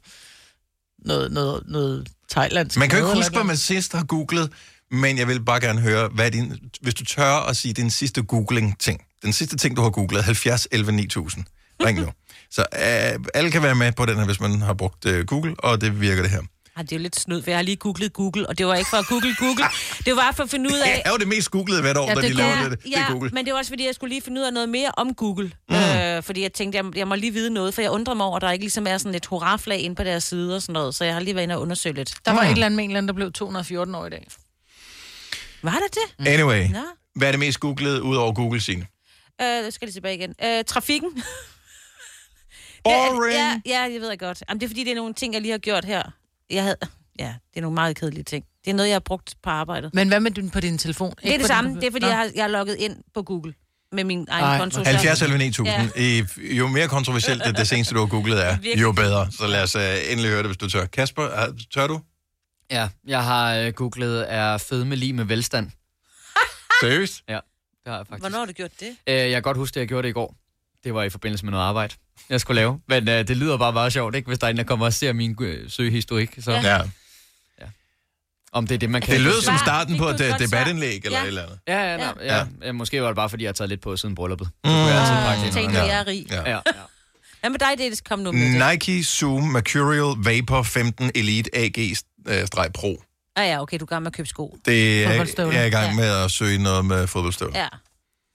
noget, noget, noget thailandsk. Man kan jo ikke huske, hvad man sidst har googlet, men jeg vil bare gerne høre, hvad din, hvis du tør at sige din sidste googling-ting. Den sidste ting, du har googlet, 70 11 9000. Ring nu. Så øh, alle kan være med på den her, hvis man har brugt øh, Google, og det virker det her. Ej, det er jo lidt snyd, for jeg har lige googlet Google, og det var ikke for at google Google. Det var for at finde ud af... Det er jo det mest googlede hvert år, ja, da de laver det. Det ja, er Google. men det var også, fordi jeg skulle lige finde ud af noget mere om Google. Mm. Mm. Øh, fordi jeg tænkte, jeg, jeg må lige vide noget, for jeg undrer mig over, at der ikke ligesom er sådan et hurraflag inde på deres side og sådan noget, så jeg har lige været inde og undersøge lidt. Der var et eller andet med en eller anden, der blev 214 år i dag. Var der det? Anyway, Nå. hvad er det mest googlede ud over Google, Signe? Øh, skal lige tilbage igen. Øh, trafikken. Boring. Ja, ja, jeg ved jeg godt. Jamen, det er fordi, det er nogle ting, jeg lige har gjort her. Jeg havde, ja, det er nogle meget kedelige ting. Det er noget, jeg har brugt på arbejdet. Men hvad med din, på din telefon? Det er Ikke det din samme. computer? Det er, fordi Nå. jeg har, jeg har logget ind på Google med min egen Ej, konto. 70 11 9000. Ja. Jo mere kontroversielt det, det seneste, du har googlet er, jo bedre. Så lad os uh, endelig høre det, hvis du tør. Kasper, er- tør du? Ja, jeg har øh, googlet, er fedme lige med velstand. Seriøst? Ja, det har jeg faktisk. Hvornår har du gjort det? Øh, jeg kan godt huske, at jeg gjorde det i går. Det var i forbindelse med noget arbejde, jeg skulle lave. Men øh, det lyder bare meget sjovt, ikke? Hvis der er en, der kommer og ser min øh, søgehistorik. Så. Ja. Ja. Om det er det, man kan... Det lød som starten på et øh, debatindlæg eller Ja. et eller andet. Ja, ja, ja, ja. Ja. ja. Måske var det bare, fordi jeg har taget lidt på siden brylluppet. Mm. Så kunne jeg altid pakke det ind jeg er rig. Ja. Ja. Hvad med dig, det kom nu med det? Nike Zoom Mercurial Vapor 15 Elite AG-Pro. Ah ja, okay, du er i gang med at købe sko. Det er, Fodboldstøvler. jeg er i gang med at søge noget med fodboldstøvler. Ja.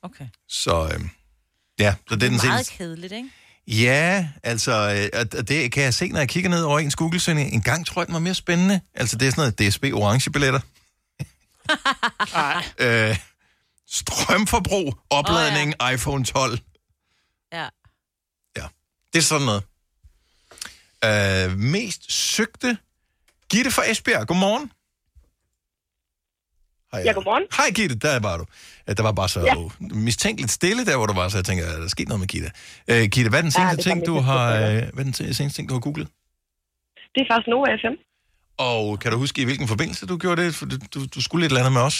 Okay. Så øh, ja, så det er den meget seneste. kedeligt, ikke? Ja, altså, øh, og det kan jeg se, når jeg kigger ned over ens Google-søgning. En gang tror jeg, den var mere spændende. Altså, det er sådan noget DSB orange-billetter. øh, strømforbrug, opladning, oh, ja. iPhone 12. Ja. Det er sådan noget. Øh, mest søgte. Gitte fra Esbjerg, godmorgen. Hej, Ja, godmorgen. Hej Gitte, der var du. Ja, Der var bare så Ja. ja. mistænkeligt stille der, hvor du var, så jeg tænker, er der sket noget med Gitte? Øh, Gitte, hvad er den Ja, seneste det ting, du har, øh, hvad er den seneste ting, du har googlet? Det er faktisk Nova FM. Og kan du huske, i hvilken forbindelse du gjorde det? For du, du, du skulle et eller andet med os.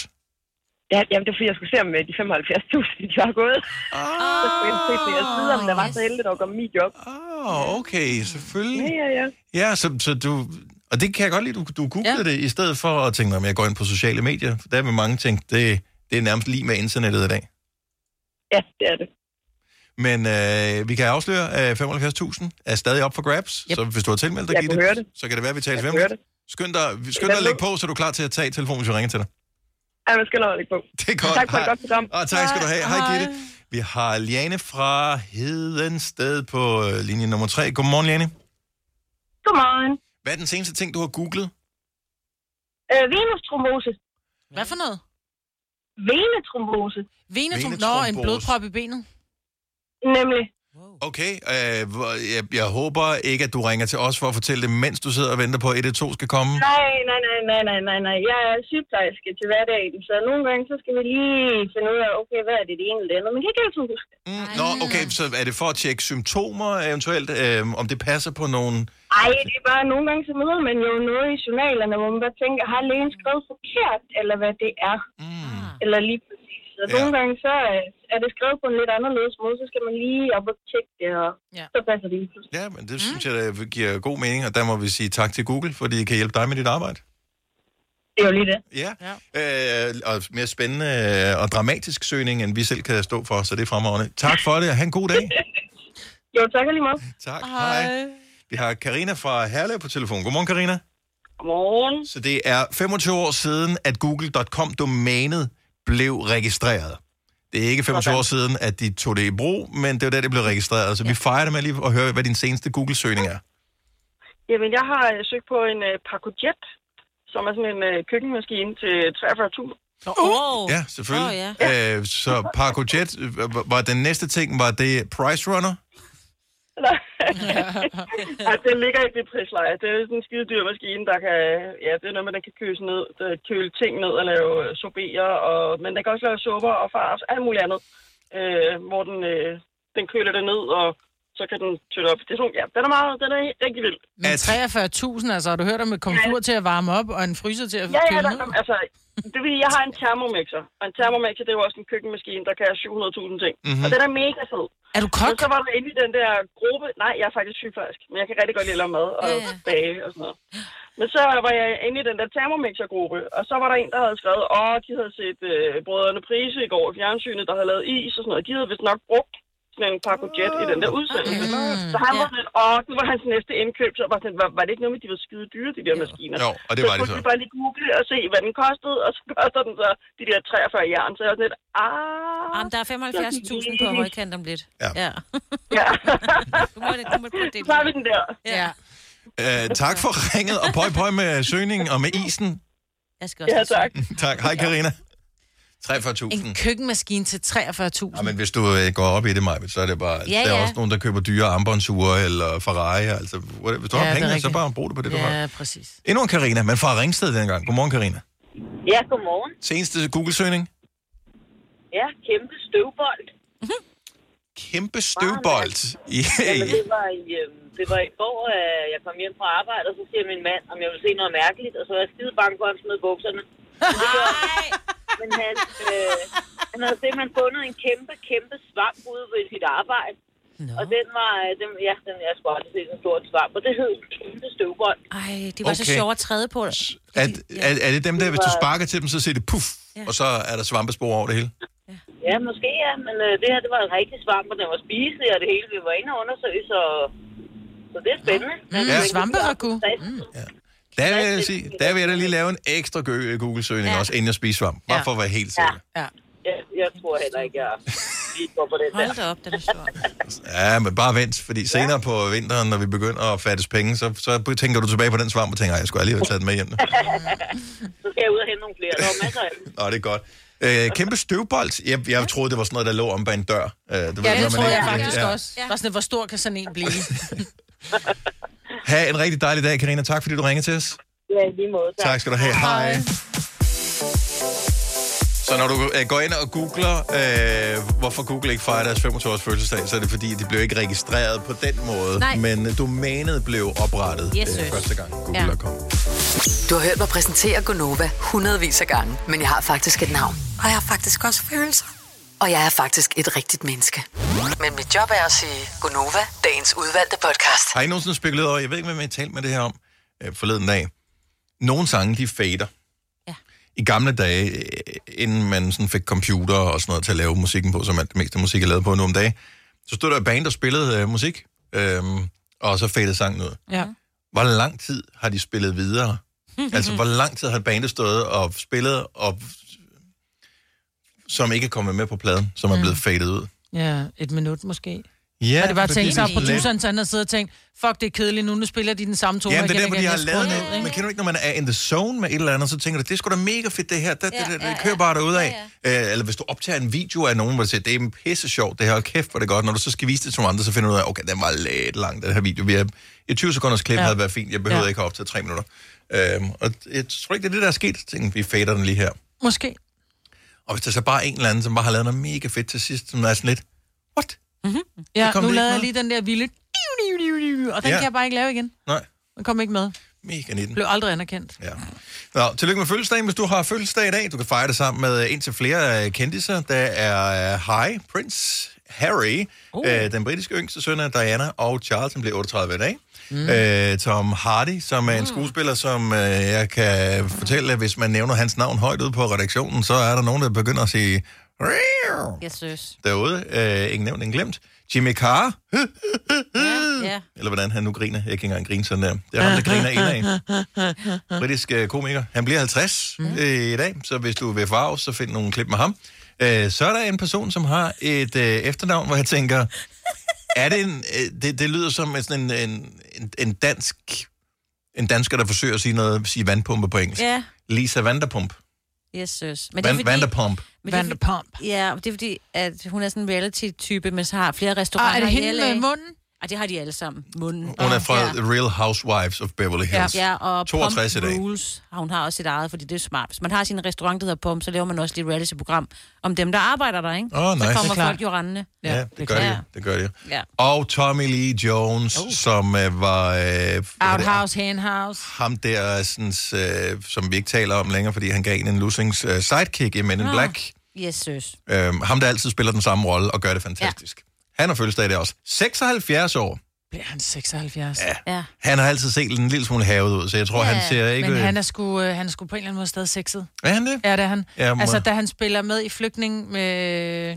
Ja, jamen, det er fordi, jeg skulle se om øh, de 75.000, de har gået. Ah, så skulle jeg se på jeres side, om der var så heldigt at komme mit job. Åh, oh, okay, selvfølgelig. Ja, ja, ja. Ja, så, så du... Og det kan jeg godt lide, du, du googlede ja. det, i stedet for at tænke, om jeg går ind på sociale medier. For der vil mange tænke, det, det er nærmest lige med internettet i dag. Ja, det er det. Men øh, vi kan afsløre, at 75.000 er stadig op for grabs. Yep. Så hvis du har tilmeldt dig, Gitte, det. så kan det være, at vi taler ved det. Skynd dig, skynd dig at lægge på, så er du klar til at tage telefonen, hvis vi ringer til dig. Ja, man skal nok ikke på. Det er godt. Tak for et Hej. godt program. Og tak skal du have. Hej, Gitte. Vi har Liane fra Hedensted på øh, linje nummer 3. Godmorgen, Liane. Godmorgen. Hvad er den seneste ting, du har googlet? Øh, venustrombose. Hvad for noget? Venetrombose. Venetrombose? Nå, en blodprop i benet. Nemlig. Okay, øh, jeg, jeg håber ikke, at du ringer til os for at fortælle det, mens du sidder og venter på, at 112 skal komme. Nej, nej, nej, nej, nej, nej, nej. Jeg er sygeplejerske til hverdagen, så nogle gange så skal vi lige finde ud af, okay, hvad er det det ene eller det andet. Men det kan ikke altid huske. Mm, Nå, okay, så er det for at tjekke symptomer eventuelt, øh, om det passer på nogen... Ej, det er bare, nogle gange så møder man jo noget i journalerne, hvor man bare tænker, har lægen skrevet forkert, eller hvad det er. Mm. Eller lige præcis. Så Ja. nogle gange så øh, er det skrevet på en lidt anderledes måde, så skal man lige op og tjekke det, og ja. så passer det. Ja, men det synes jeg, det giver god mening, og der må vi sige tak til Google, fordi det kan hjælpe dig med dit arbejde. Det er jo lige det. Ja, øh, og mere spændende øh, og dramatisk søgning, end vi selv kan stå for, så det er fremragende. Tak for det, og have en god dag. Jo, tak lige meget. Tak, hej. Vi har Karina fra Herlev på telefon. Godmorgen, Karina. Godmorgen. Så det er 25 år siden, at google.com-domænet blev registreret. Det er ikke 25 år siden, at de tog det i brug, men det var der, det blev registreret. Så vi fejrer det med lige at høre, hvad din seneste Google-søgning er. Jamen, jeg har øh, søgt på en uh, Pacojet, som er sådan en uh, køkkenmaskine til 43.000. Oh. Ja, selvfølgelig. Åh, Øh, så Parcojet, øh, var- var den næste ting, var det Price Runner? Altså, den ligger ikke i prisleje. Det er sådan en skide dyr maskine, der kan... Ja, det er noget med, den kan køle, ned, der køle ting ned og lave sorbet og... Men den kan også lave supper og fars, alt muligt andet. Øh, hvor den, øh, den køler det ned, og så kan den tøtte op. Det er sådan, ja, den er meget... Den er rigtig vild. Men 43.000, altså har du hørt om et komfur til at varme op, og en fryser til at Ja, ja, køle der, ned? altså, det vil, sige, jeg har en termomixer, og en termomixer, det er jo også en køkkenmaskine, der kan 700.000 ting. Mhm. Og den er mega fed. Er du kok? Og så var der inde i den der gruppe, nej, jeg er faktisk sygeplejerske, men jeg kan rigtig godt lide at lave mad og ja, ja. bage og sådan noget. Men så var jeg inde i den der termomixer-gruppe, og så var der en, der havde skrevet, åh, de havde set øh, brødrene Prise i går i fjernsynet, der havde lavet is og sådan noget. De havde vist nok brugt sådan en Paco Jet i den der udsendelse. Så han var sådan, åh, det var hans næste indkøb, så var sådan, var, var det ikke noget med, de var skide dyre, de der maskiner? Jo, og det var det så. så. Bare lige google og se, hvad den kostede, og så koster den så de der 43 jern. Så jeg var sådan lidt, ah... Jamen, der er 75.000 på højkant om lidt. Ja. ja. Ja. du må, du må det. Så har vi den der. Ja. Øh, tak for ringet, og pøj pøj med søgningen og med isen. Jeg skal også Ja, tak. tak. Hej, Karina. 43.000. En køkkenmaskine til 43.000. Ja, men hvis du øh, går op i det, Maja, så er det bare... Ja, der er ja. også nogen, der køber dyre armbåndsure eller Ferrari. Altså, hvis du Ja, har er penge, så bare brug det på det, du har. Ja, præcis. Endnu en Karina, men fra Ringsted dengang. Godmorgen, Karina. Ja, godmorgen. Seneste Google-søgning. Ja, kæmpe støvbold. Kæmpe støvbold. Jamen, det var, i, øh, det var i går, at jeg kom hjem fra arbejde, og så siger min mand, om jeg vil se noget mærkeligt, og så var jeg skide bange for, at han smed bukserne. Han. Men han, øh, han havde simpelthen fundet en kæmpe, kæmpe svamp ude ved sit arbejde. Og den var, øh, den, ja, den, jeg skulle aldrig se en stor svamp, og det hed en kæmpe støvbold. Ej, det var så Okay. sjovt at træde på. Er, er, er det dem der, hvis du sparker til dem, så siger det puff, og så er der svampespor over det hele? Ja, måske ja, men øh, det her, det var en rigtig svamp, og den var spiselig, og det hele, vi var inde og undersøge, så, så det er spændende. Mm, Ja. Svamperagu. Mm. Der vil jeg sige, der vil jeg da lige lave en ekstra gø- Google-søgning ja. også, inden jeg spiser svamp. Bare Ja. for at være helt sikker. Ja. Jeg, jeg tror heller ikke, jeg lige går på Hold der. da op, den er sjov. Ja, men bare vent, fordi senere på vinteren, når vi begynder at fattes penge, så, så tænker du tilbage på den svamp og tænker, "Ej, jeg skulle alligevel have taget den med hjem. Så skal jeg ud og hente nogle flere. Der var masser af dem. Nå, det er godt. Øh, kæmpe støvbold. Jeg, jeg troede, det var sådan noget, der lå om bag en dør. Øh, det var Ja, det tror jeg faktisk Ja. også. Bare sådan, hvor stor kan sådan en blive? Ha' en rigtig dejlig dag, Karina. Tak, fordi du ringede til os. Ja, lige måde. Tak skal du have. Hej. Så når du øh, går ind og googler, øh, hvorfor Google ikke fejrer deres 25-års fødselsdag, så er det fordi, de blev ikke registreret på den måde. Nej. Men domænet blev oprettet Yes, øh, første gang Google Ja. Du har hørt mig præsentere Gonova hundredvis af gange, men jeg har faktisk et navn. Og jeg har faktisk også følelser. Og jeg er faktisk et rigtigt menneske. Men mit job er at sige Gonova, dagens udvalgte podcast. Har I nogensinde spekuleret over, jeg ved ikke, hvad jeg talte med det her om øh, forleden dag. Nogle sange, de fader. Ja. I gamle dage, øh, inden man sådan fik computer og sådan noget til at lave musikken på, som alt det meste musik er lavet på nu om dagen, så stod der et band, der spillede øh, musik, øh, og så fadede sangen ud. Ja. Hvor lang tid har de spillet videre? altså, hvor lang tid har bandet stået og spillet, og, som ikke er kommet med på pladen, som er blevet fadet ud? Ja, et minut måske. Ja, og det var tænkt er produceren så han havde siddet og tænkt, fuck, det er kedeligt nu, nu spiller de den samme tone Ja, det er der, hvor de har lavet noget. Men kender du ikke, når man er in the zone med et eller andet, så tænker du, det er sgu da mega fedt det her. Det, det, det, det, Ja, det ja, kører bare derud af. Ja, Øh, eller hvis du optager en video af nogen, hvor du siger, det er pisse sjovt, det her, kæft, hvor er det godt. Når du så skal vise det til nogle andre, så finder du ud af, okay, den var lidt lang, den her video. Vi er, et 20 sekunders klip Ja. ja. havde været fint. Jeg behøvede Ja. ja. ikke at optage tre minutter. Øhm, og jeg tror ikke, det er det, der er sket. Jeg tænkte, vi fader den lige her. Måske. Og hvis der så bare er en eller anden, som bare har lavet noget mega fedt til sidst, som er sådan lidt, Ja, kom nu det ikke lavede jeg lige den der vilde... Og den Ja. kan jeg bare ikke lave igen. nej, Den kom ikke med. mega 19. Blev aldrig anerkendt. Ja. Nå, tillykke med fødselsdagen, hvis du har fødselsdag i dag. Du kan fejre det sammen med en til flere øh, kendiser. Der er uh, Harry, Prince Harry, uh. øh, den britiske yngste søn af Diana, og Charles, som bliver 38 i dag. Mm. Øh, Tom Hardy, som er en skuespiller, som øh, jeg kan fortælle, at hvis man nævner hans navn højt ud på redaktionen, så er der nogen, der begynder at sige Jeg synes. derude. Øh, ingen nævnt, ingen glemt. Jimmy Carr, Ja. eller hvordan han nu griner. Jeg kan ikke engang grine sådan der. Det er ham, der griner en af. britisk øh, komiker. Han bliver 50 mm. øh, i dag, så hvis du vil farve, så find nogle klip med ham. Øh, så er der en person, som har et øh, efternavn, hvor jeg tænker, er det en, øh, det, det lyder som en, sådan en, en, en, en dansk, en dansker, der forsøger at sige noget, sige vandpumpe på engelsk. Ja. Lisa Vanderpump. Jeg synes. Men Van, Vanderpump. Men det er fordi- Ja, det er fordi, at hun er sådan en reality-type, men så har flere restauranter Ah, er det i hende LA. med munden? Ah, det har de alle sammen. Munden. Hun er fra ja. The Real Housewives of Beverly Ja, Hills. ja, og 62 i Pump dag. Rules, har hun har også sit eget, fordi det er smart. Hvis man har sin restaurant, der hedder Pump, så laver man også lige et reality-program om dem, der arbejder der, ikke? Åh, nice. Så Det er kommer klart. folk jo rendende. Ja, ja det gør de. jo. Det gør de. Ja. Og Tommy Lee Jones, oh. som øh, var... Øh, det? Outhouse, henhouse. ham der, sådan, øh, som vi ikke taler om længere, fordi han gav en en losings øh, sidekick i Men in Nå. Black. Yes, søs. Øh, ham, der altid spiller den samme rolle og gør det fantastisk. Ja. Han har fødselsdag i dag også. 76 år. Bliver han 76? Ja. Ja. Han har altid set en lille smule havet ud, så jeg tror, ja. han ser ikke... Men han er, sgu, øh, han er sgu på en eller anden måde stadig sexet. Er han det? Ja, det er han. Ja, må- altså, da han spiller med i Flygtning med...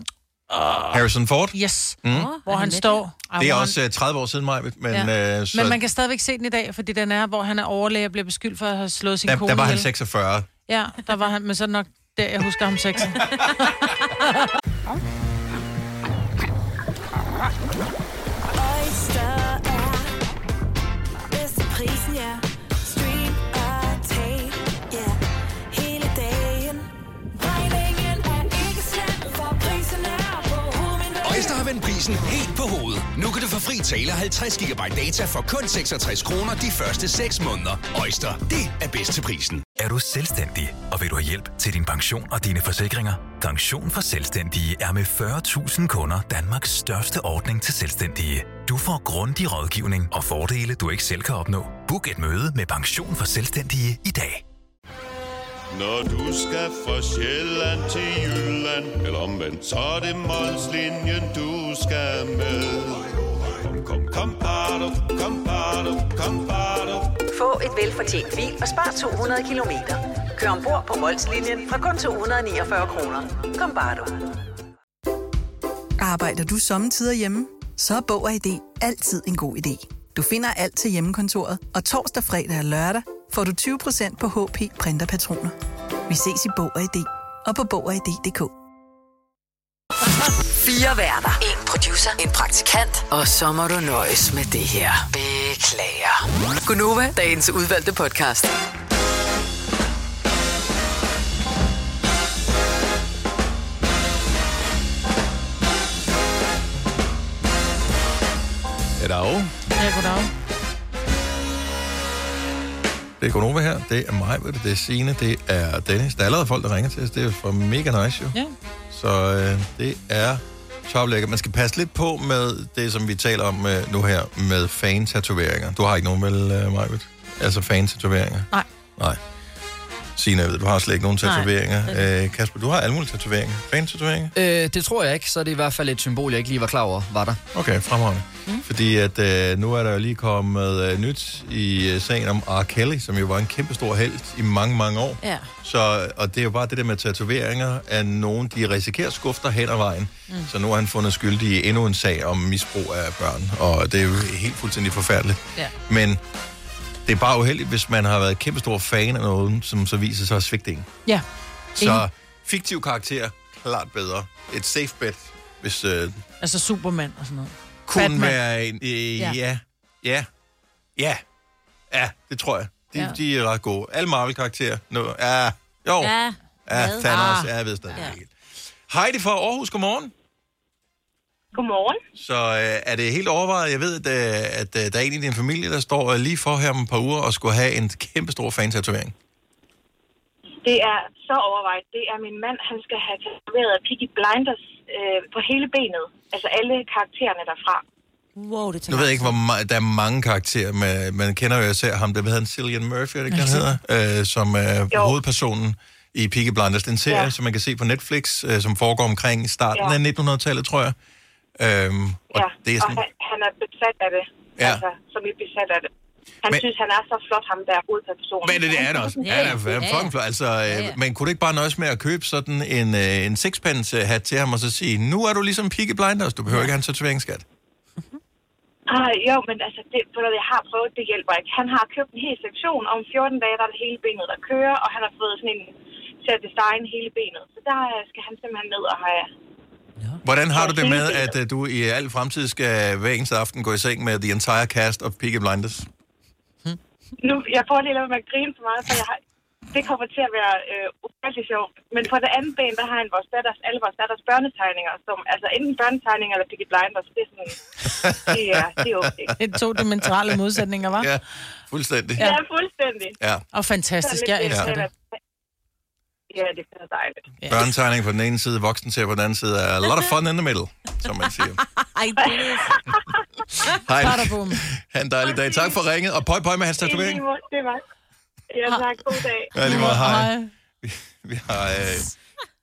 Harrison Ford. Yes. Mm. Hvor han står... Det er også øh, 30 år siden mig, men... Ja. Øh, så Men man kan stadigvæk se den i dag, fordi den er, hvor han er overlæge og bliver beskyldt for at have slået sin der, kone der var han ihjel. 46. Ja, der var han, men så det nok der, jeg husker ham sexet. Oyster er bedst til prisen, ja. Hovedet. Prisen helt på hovedet. Nu kan du få fri tale 50 GB data for kun 66 kroner de første 6 måneder. Øjster, det er bedst til prisen. Er du selvstændig, og vil du have hjælp til din pension og dine forsikringer? Pension for Selvstændige er med 40.000 kunder Danmarks største ordning til selvstændige. Du får grundig rådgivning og fordele, du ikke selv kan opnå. Book et møde med Pension for Selvstændige i dag. Når du skal fra Sjælland til Jylland Eller omvendt, så er det Molslinjen, du skal med Kom, kom, kom, bado, kom, bado, kom, bado. Få et velfortjent bil og spar 200 kilometer. Kør ombord på Molslinjen fra kun 249 kroner. Kom bare du. Arbejder du sommetider hjemme? Så er Bog og ID altid en god idé. Du finder alt til hjemmekontoret, og torsdag, fredag og lørdag får du 20% på HP printerpatroner. Vi ses i Bog og ID og på Bog og ID.dk. Fire værter. En producer. En praktikant. Og så må du nøjes med det her. Beklager. Gunova, dagens udvalgte podcast. Goddag. Ja, goddag. Det er Gunova her. Det er mig, det er Signe, det er Dennis. Der er allerede folk, der ringer til os. Det er for mega nice jo. Ja. Så øh, det er toplækker. Man skal passe lidt på med det, som vi taler om øh, nu her, med fan-tatoveringer. Du har ikke nogen, vel, øh, Majbet? Altså fan-tatoveringer? Nej. Nej. Signe, jeg ved, du har slet ikke nogen Nej, tatoveringer. Øh, Kasper, du har alle mulige tatoveringer. Fan-tatoveringer? Øh, det tror jeg ikke, så er det i hvert fald et symbol, jeg ikke lige var klar over, var der. Okay, fremragende. Mm. Fordi at øh, nu er der jo lige kommet øh, nyt i øh, sagen om R. Kelly, som jo var en kæmpe stor held i mange, mange år. Ja. Så, og det er jo bare det der med tatoveringer, at nogen, de risikerer skufter hen ad vejen. Mm. Så nu har han fundet skyldig i endnu en sag om misbrug af børn, og det er jo helt fuldstændig forfærdeligt. Ja. Men det er bare uheldigt, hvis man har været kæmpe stor fan af noget, som så viser sig at svigte en. Ja. Så fiktiv karakter, klart bedre. Et safe bet, hvis øh, Altså Superman og sådan noget. kunne Batman. være en... Øh, Ja. ja. ja. Ja. Ja, det tror jeg. De, Ja. de er ret gode. Alle Marvel-karakterer. Nu, ja, jo. Ja. ja? Thanos. Ah. Ja, jeg ved stadig ja. ikke. Heidi fra Aarhus, godmorgen. Godmorgen. Så øh, er det helt overvejet? Jeg ved, at, øh, at øh, der er en i din familie, der står øh, lige for her om et par uger og skulle have en kæmpe stor fan-tatovering. Det er så overvejet. Det er min mand, han skal have tatoveret Piggy Blinders øh, på hele benet. Altså alle karaktererne derfra. Wow, det Nu ved jeg ikke, hvor ma- der er mange karakterer, men man kender jo især ham, der hedder han Cillian Murphy, er det ikke, han hedder, øh, som er Jo. hovedpersonen i Peaky Blinders. Det er en serie, Ja. som man kan se på Netflix, øh, som foregår omkring starten Ja. af 1900-tallet, tror jeg. Øhm, og ja, det er og sådan, han, han er besat af det. Ja. Altså, som er besat af det. Han Men- synes, han er så flot, ham der hovedpersonen. men det, det er det også. Ja, ja, ja, fucking flot. Altså, øh, Men kunne du ikke bare nøjes med at købe sådan en, øh, en sixpence hat til ham, og så sige, nu er du ligesom Peaky Blinders, du behøver ikke have en tatoveringsskat. Ah, jo, men altså, det, du hvad, jeg har prøvet, det hjælper ikke. Han har købt en hel sektion, om 14 dage, der er det hele benet, der kører, og han har fået sådan en til at designe hele benet. Så der øh, skal han simpelthen ned og have... Hvordan har Ja, du det med, at øh, du i al fremtid skal hver eneste aften gå i seng med the entire cast of Peaky Blinders? Nu, jeg får lige lade med at grine så meget, for jeg har, det kommer til at være øh, ufattelig sjovt. Men på det andet ben, der har han vores datters, alle vores datters børnetegninger, som, altså enten børnetegninger eller Piggy Blinders, det er sådan, det er, det er okay. Det er to dimensionale modsætninger, var? Ja, fuldstændig. Ja, fuldstændig. Ja. Og fantastisk, jeg elsker det. Ja, det er dejligt. Børnetegning på den ene side, voksen til på den anden side. A lot of fun in the middle, som man siger. Ej, Dennis. Hej. Badabum. Ha' en dejlig dag. Tak for ringet, og pøj pøj med hans tatovering. Det var Ja, tak. God dag. Ja, lige. Hej. Vi, vi har øh,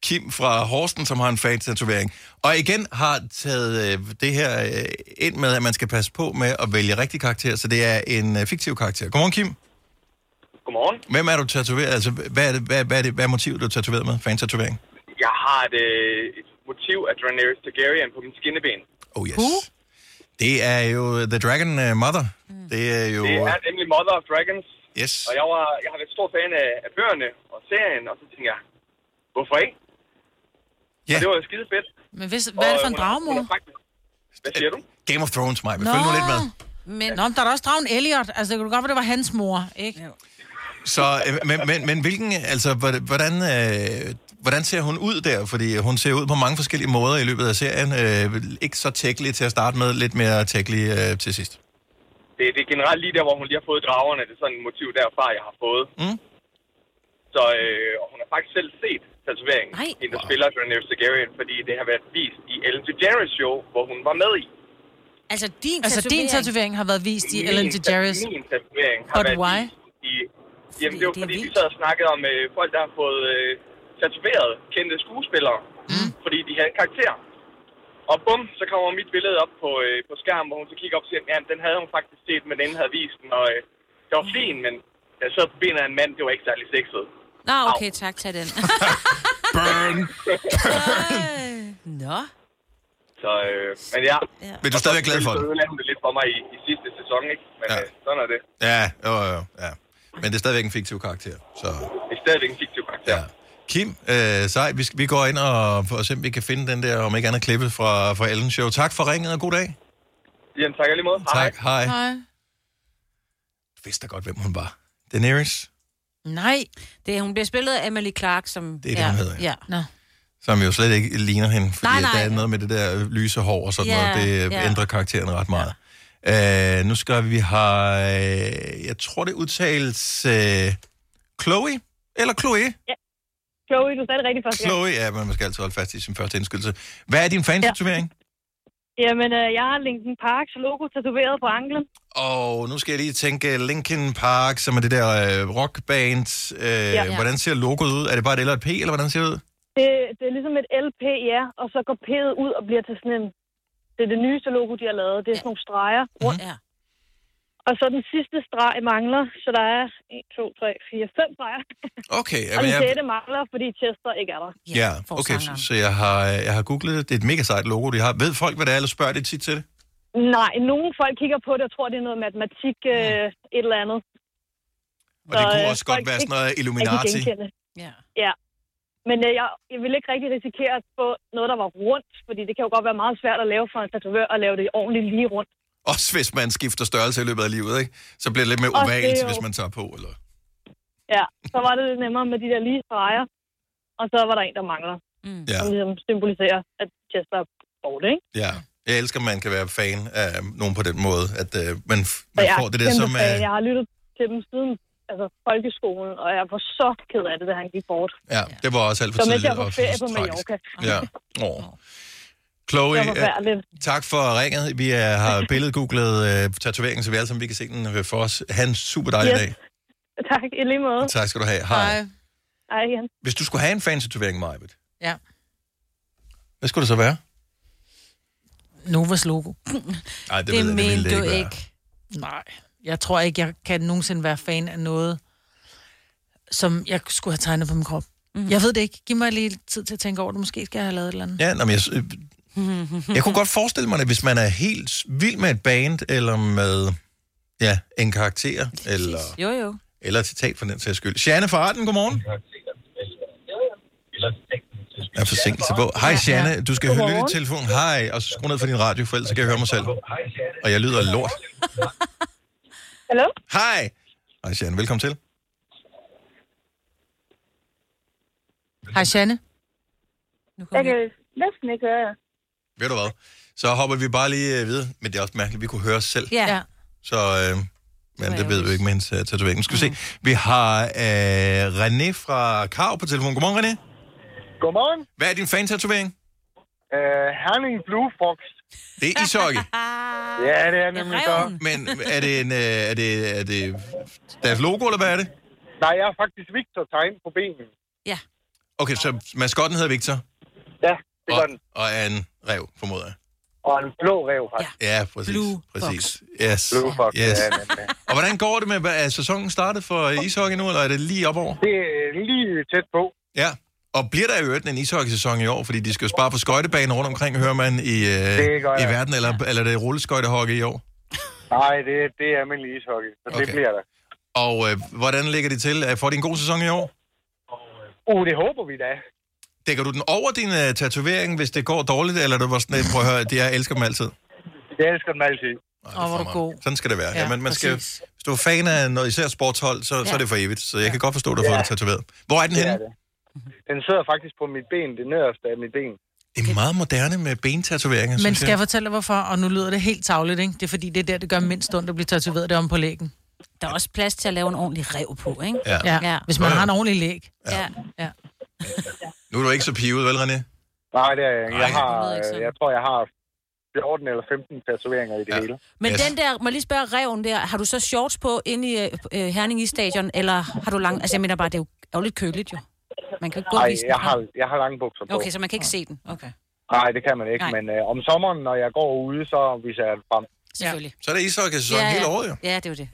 Kim fra Horsten, som har en fan-tatovering. Og igen har taget øh, det her øh, ind med, at man skal passe på med at vælge rigtig karakter, så det er en øh, fiktiv karakter. Godmorgen, Kim. Godmorgen. Hvem er du tatoveret? Altså, hvad er, det, hvad, hvad er, det, hvad er motivet, du er tatoveret med? Fan-tatovering? Jeg har et, øh, et motiv af Daenerys Targaryen på min skinneben. Oh yes. Det er jo The Dragon uh, Mother. Mm. Det er jo... Det er nemlig Mother of Dragons. Yes. Og jeg, var, jeg har været stor fan af, af bøgerne og serien, og så tænkte jeg, hvorfor ikke? Ja. Og det var jo skide fedt. Men hvis, hvad er det for en faktisk- Hvad siger du? Game of Thrones, mig. Følg nu lidt med. Men... Nå, men der er også dragen Elliot. Altså, det kunne godt være, det var hans mor, ikke? Så, øh, men, men, men hvilken, altså, hvordan- hvordan, øh, hvordan ser hun ud der? Fordi hun ser ud på mange forskellige måder i løbet af serien. Øh, ikke så tækkelig til at starte med, lidt mere tækkelig øh, til sidst. Det, det er generelt lige der, hvor hun lige har fået dragerne. Det er sådan et motiv derfra, jeg har fået. Mm. Så øh, og hun har faktisk selv set tatoveringen, Nej. hende der spiller Daenerys Targaryen, fordi det har været vist i Ellen DeGeneres show, hvor hun var med i. Altså, din Altså, din tatovering har været vist i Min Ellen DeGeneres. Min tatovering har But været why? vist i Jamen, det var fordi, de sad og snakkede om øh, folk, der har fået øh, tatoveret kendte skuespillere, mm. fordi de havde karakter. Og bum, så kommer mit billede op på, øh, på skærmen, hvor hun så kigger op og siger, ja, den havde hun faktisk set, men den havde vist den, og øh, det var fin, men jeg sad på benet af en mand, det var ikke særlig sexet. Nå, okay, tak, tag den. Burn! Nå. Så, øh, men ja. ja. Men du er stadigvæk glad for det? Så ødelagde hun det lidt for mig i, i sidste sæson, ikke? Men ja. øh, sådan er det. Ja, jo, jo, ja. Men det er stadigvæk en fiktiv karakter, så... Det er stadigvæk en fiktiv karakter. Ja. Kim, øh, sej, vi, vi går ind og, og se, om vi kan finde den der, om ikke andet klippet fra, fra Ellen Show. Tak for ringet, og god dag. Jamen, tak lige måde. Tak, hej. Hej. Du vidste da godt, hvem hun var. Daenerys, Nej. Det, er- hun bliver spillet af Emily Clark, som... Det er det, hun hedder, Ja. Nå. som jo slet ikke ligner hende, fordi Nej, nej, der er noget med det der lyse hår og sådan Ja, noget. Det ja. ændrer karakteren ret meget. Øh, nu skal vi have, øh, jeg tror det udtales øh, Chloe, eller Chloe? Chloe, du sagde det rigtigt første. Chloe, ja, men man skal altid holde fast i sin første indskydelse. Hvad er din fantatovering? Jamen, øh, jeg har Linkin Parks logo tatoveret på anklen. Og nu skal jeg lige tænke Linkin Park, som er det der øh, rockband. Øh, Ja. ja. Hvordan ser logoet ud? Er det bare et L og et P, eller hvordan ser det ud? Det, det er ligesom et LP, ja, og så går P'et ud og bliver til sådan en... Det er det nyeste logo, de har lavet. Det er sådan nogle streger rundt. Ja. Og så den sidste streg mangler, så der er 1, 2, 3, 4, 5 streger. Okay, og jamen, den jeg, sjette mangler, fordi Chester ikke er der. ja, okay, så, så jeg, har, jeg har googlet det. Det er et mega sejt logo, de har. Ved folk, hvad det er, eller spørger de tit til det? Nej, nogle folk kigger på det og tror, det er noget matematik, øh, et eller andet. Og det kunne øh, også godt folk være sådan noget Illuminati. Ja. Ja. Men øh, jeg, jeg vil ikke rigtig risikere at få noget, der var rundt, fordi det kan jo godt være meget svært at lave for en tatovør at lave det ordentligt lige rundt. Også hvis man skifter størrelse i løbet af livet, ikke? Så bliver det lidt mere er ovalt, jo- hvis man tager på, eller... Ja, så var det lidt nemmere med de der lige streger, og så var der en, der mangler. Mm. Ja. Som ligesom symboliserer, at Chester er borte, ikke? Ja. Jeg elsker, at man kan være fan af nogen på den måde, at øh, man, man jeg får det der som... Øh, Jeg har lyttet til dem siden altså, folkeskolen, og jeg var så ked af det, da han gik bort. ja, det var også alt for Så mens tidligt. jeg var på ferie på. Mallorca. Ja. Oh. Chloe, Det øh, tak for ringet. Vi er, har billedgooglet øh, tatoveringen, så vi alle sammen vi kan se den for os. Ha' en super dejlig Yes. dag. Tak, i lige måde. Tak skal du have. Hej. Hej igen. Hvis du skulle have en fantatovering, Majbet, Ja. hvad skulle det så være? Novas logo. Nej, det, det jeg, det ville mente det du ikke være. ikke. Nej, jeg tror ikke, jeg kan nogensinde være fan af noget, som jeg skulle have tegnet på min krop. Mm. Jeg ved det ikke. Giv mig lige tid til at tænke over det. Måske skal jeg have lavet et eller andet. Ja, nå, men jeg, øh, jeg kunne godt forestille mig, at hvis man er helt vild med et band, eller med ja, en karakter, eller, Jo, jo. eller et citat for den sags skyld. Janne fra Arden, godmorgen. Jeg er forsinkelse på. Hej, Janne. Du skal høre lytte i telefonen. Hej, og så skru ned for din radio, for ellers så kan jeg høre mig selv. Og jeg lyder lort. Hallo? Hej. Hej, Janne. Velkommen til. Hej, Janne. Jeg kan næsten ikke høre jer. Ved du hvad? Så hopper vi bare lige øh, videre. Men det er også mærkeligt, at vi kunne høre os selv. Ja. Så, øh, men det ved vi ikke med hendes uh, tatovering. Nu skal vi se. Vi har øh, René fra Krav på telefon. Godmorgen, René. Godmorgen. Hvad er din fan-tatovering? Uh, Herning Blue Fox. Det er ishockey. ja, det er nemlig så. Men er det, en, øh, er, det, er det deres logo, eller hvad er det? Nej, jeg har faktisk Victor tegnet på benen. Ja. Okay, så maskotten hedder Victor? Ja, det gør og, den. Og er en rev, formoder jeg. Og en blå rev har ja. Ja, præcis. Blue præcis. Yes. Blue Fox, yes. ja, nemlig. Og hvordan går det med, er sæsonen startet for ishockey nu, eller er det lige op over? Det er lige tæt på. Ja. Og bliver der i øvrigt en ishockey-sæson i år? Fordi de skal jo spare på skøjtebanen rundt omkring, hører man, i, øh, Det gør i verden. Eller, eller er det rulleskøjtehockey i år? Nej, det, det er almindelig ishockey, så okay. det bliver der. Og øh, hvordan ligger det til? Øh, Får de en god sæson i år? Uh, det håber vi da. Dækker du den over din uh, tatovering, hvis det går dårligt? Eller er du var sådan lidt, prøv at høre, det, jeg elsker dem altid? Jeg elsker dem altid. Åh, hvor er du god. Sådan skal det være. Ja, Ja, men man skal, hvis du er fan af noget, især sportshold, så, så Ja. er det for evigt. Så jeg kan godt forstå, at du har Ja. fået det tatoveret. Hvor er den Det henne? er det. Den sidder faktisk på mit ben, det nederste af mit ben. Det er meget moderne med bentatoveringer, Men skal jeg fortælle dig, hvorfor? Og nu lyder det helt tavligt, ikke? Det er fordi, det er der, det gør mindst ondt at blive tatoveret det om på lægen. Der er også plads til at lave en ordentlig rev på, ikke? Ja. Ja, Ja. hvis man har en ordentlig læg. Ja. ja. Nu er du ikke så pivet, vel, René? Nej, det er jeg. Jeg, har, øh, jeg tror, jeg har 14 eller 15 tatoveringer i det ja. hele. Men den der, må jeg lige spørge reven der, har du så shorts på inde i øh, Herning i stadion, eller har du lang... Altså jeg mener bare, det er jo, er jo lidt køligt jo. Man kan godt Nej, vise den jeg frem. har, jeg har lange bukser på. Okay, så man kan ikke se den. Okay. Nej, det kan man ikke, Nej. men øh, om sommeren, når jeg går ude, så viser jeg frem. Selvfølgelig. Så er det ishockeysæson ja, ja. hele året jo. Ja, det er jo det.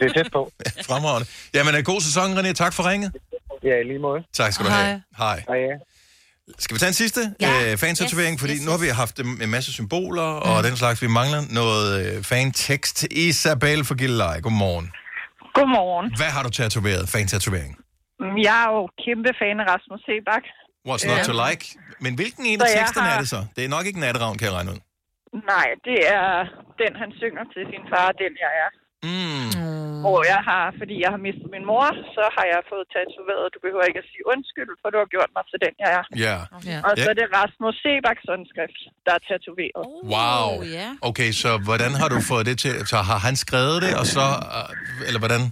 Det er tæt på. Fremragende. Jamen, er god sæson, René. Tak for ringet. Ja, i lige måde. Tak skal du have. Hej. Hej. Skal vi tage en sidste ja. øh, fantatovering? Yes, fordi yes, nu har vi haft en en masse symboler og den slags. Vi mangler noget øh, fantekst. Isabel for Gilleleje, godmorgen. Godmorgen. Hvad har du tatoveret? Fantatovering? Jeg er jo kæmpe fan af Rasmus Sebak. What's not to like? Men hvilken en af teksterne har- er det så? Det er nok ikke natteravn, kan jeg regne ud. Nej, det er den, han synger til sin far, den jeg er. Mm. Hvor jeg har, fordi jeg har mistet min mor, så har jeg fået tatoveret, du behøver ikke at sige undskyld, for du har gjort mig til den, jeg er. Ja. Ja. Og så er det Rasmus Sebaks håndskrift, der er tatoveret. Wow. Okay, så hvordan har du fået det til? Så har han skrevet det, og så... øh, Eller hvordan?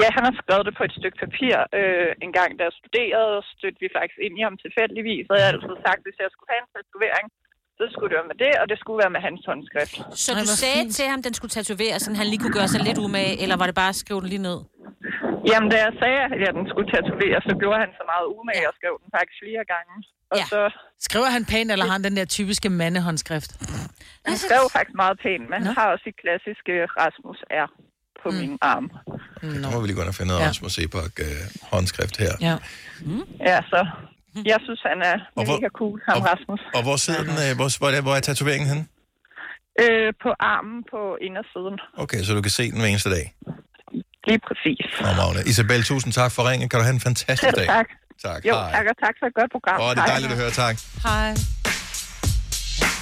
Ja, han har skrevet det på et stykke papir. Øh, en gang, da jeg studerede, stødte vi faktisk ind i ham tilfældigvis. Og jeg havde altid sagt, at hvis jeg skulle have en tatovering, så skulle det være med det, og det skulle være med hans håndskrift. Så du sagde til ham, den skulle tatoveres, så han lige kunne gøre sig lidt umage, eller var det bare at skrive den lige ned? Jamen, da jeg sagde, at jeg den skulle tatoveres, så gjorde han så meget umage og skrev den faktisk flere gange. Og ja. så Skriver han pænt, eller har han den der typiske mandehåndskrift? han skrev faktisk meget pænt, men han har også sit klassiske Rasmus R. på mm. min arm. Nu må vi lige gå ind og finde noget Ja. Rasmus Sebak øh, håndskrift her. Ja. Mm. Ja, så jeg synes, han er mega cool, ham Rasmus. Og hvor sidder den? Øh, hvor, hvor, er, hvor er tatoveringen henne? Øh, på armen på indersiden. Okay, så du kan se den hver eneste dag. Lige præcis. Fremragende. Isabel, tusind tak for ringen. Kan du have en fantastisk Selv dag. tak. Tak. Jo, Hej. tak og tak for et godt program. Åh, det er Hej. dejligt at høre, tak. Hej.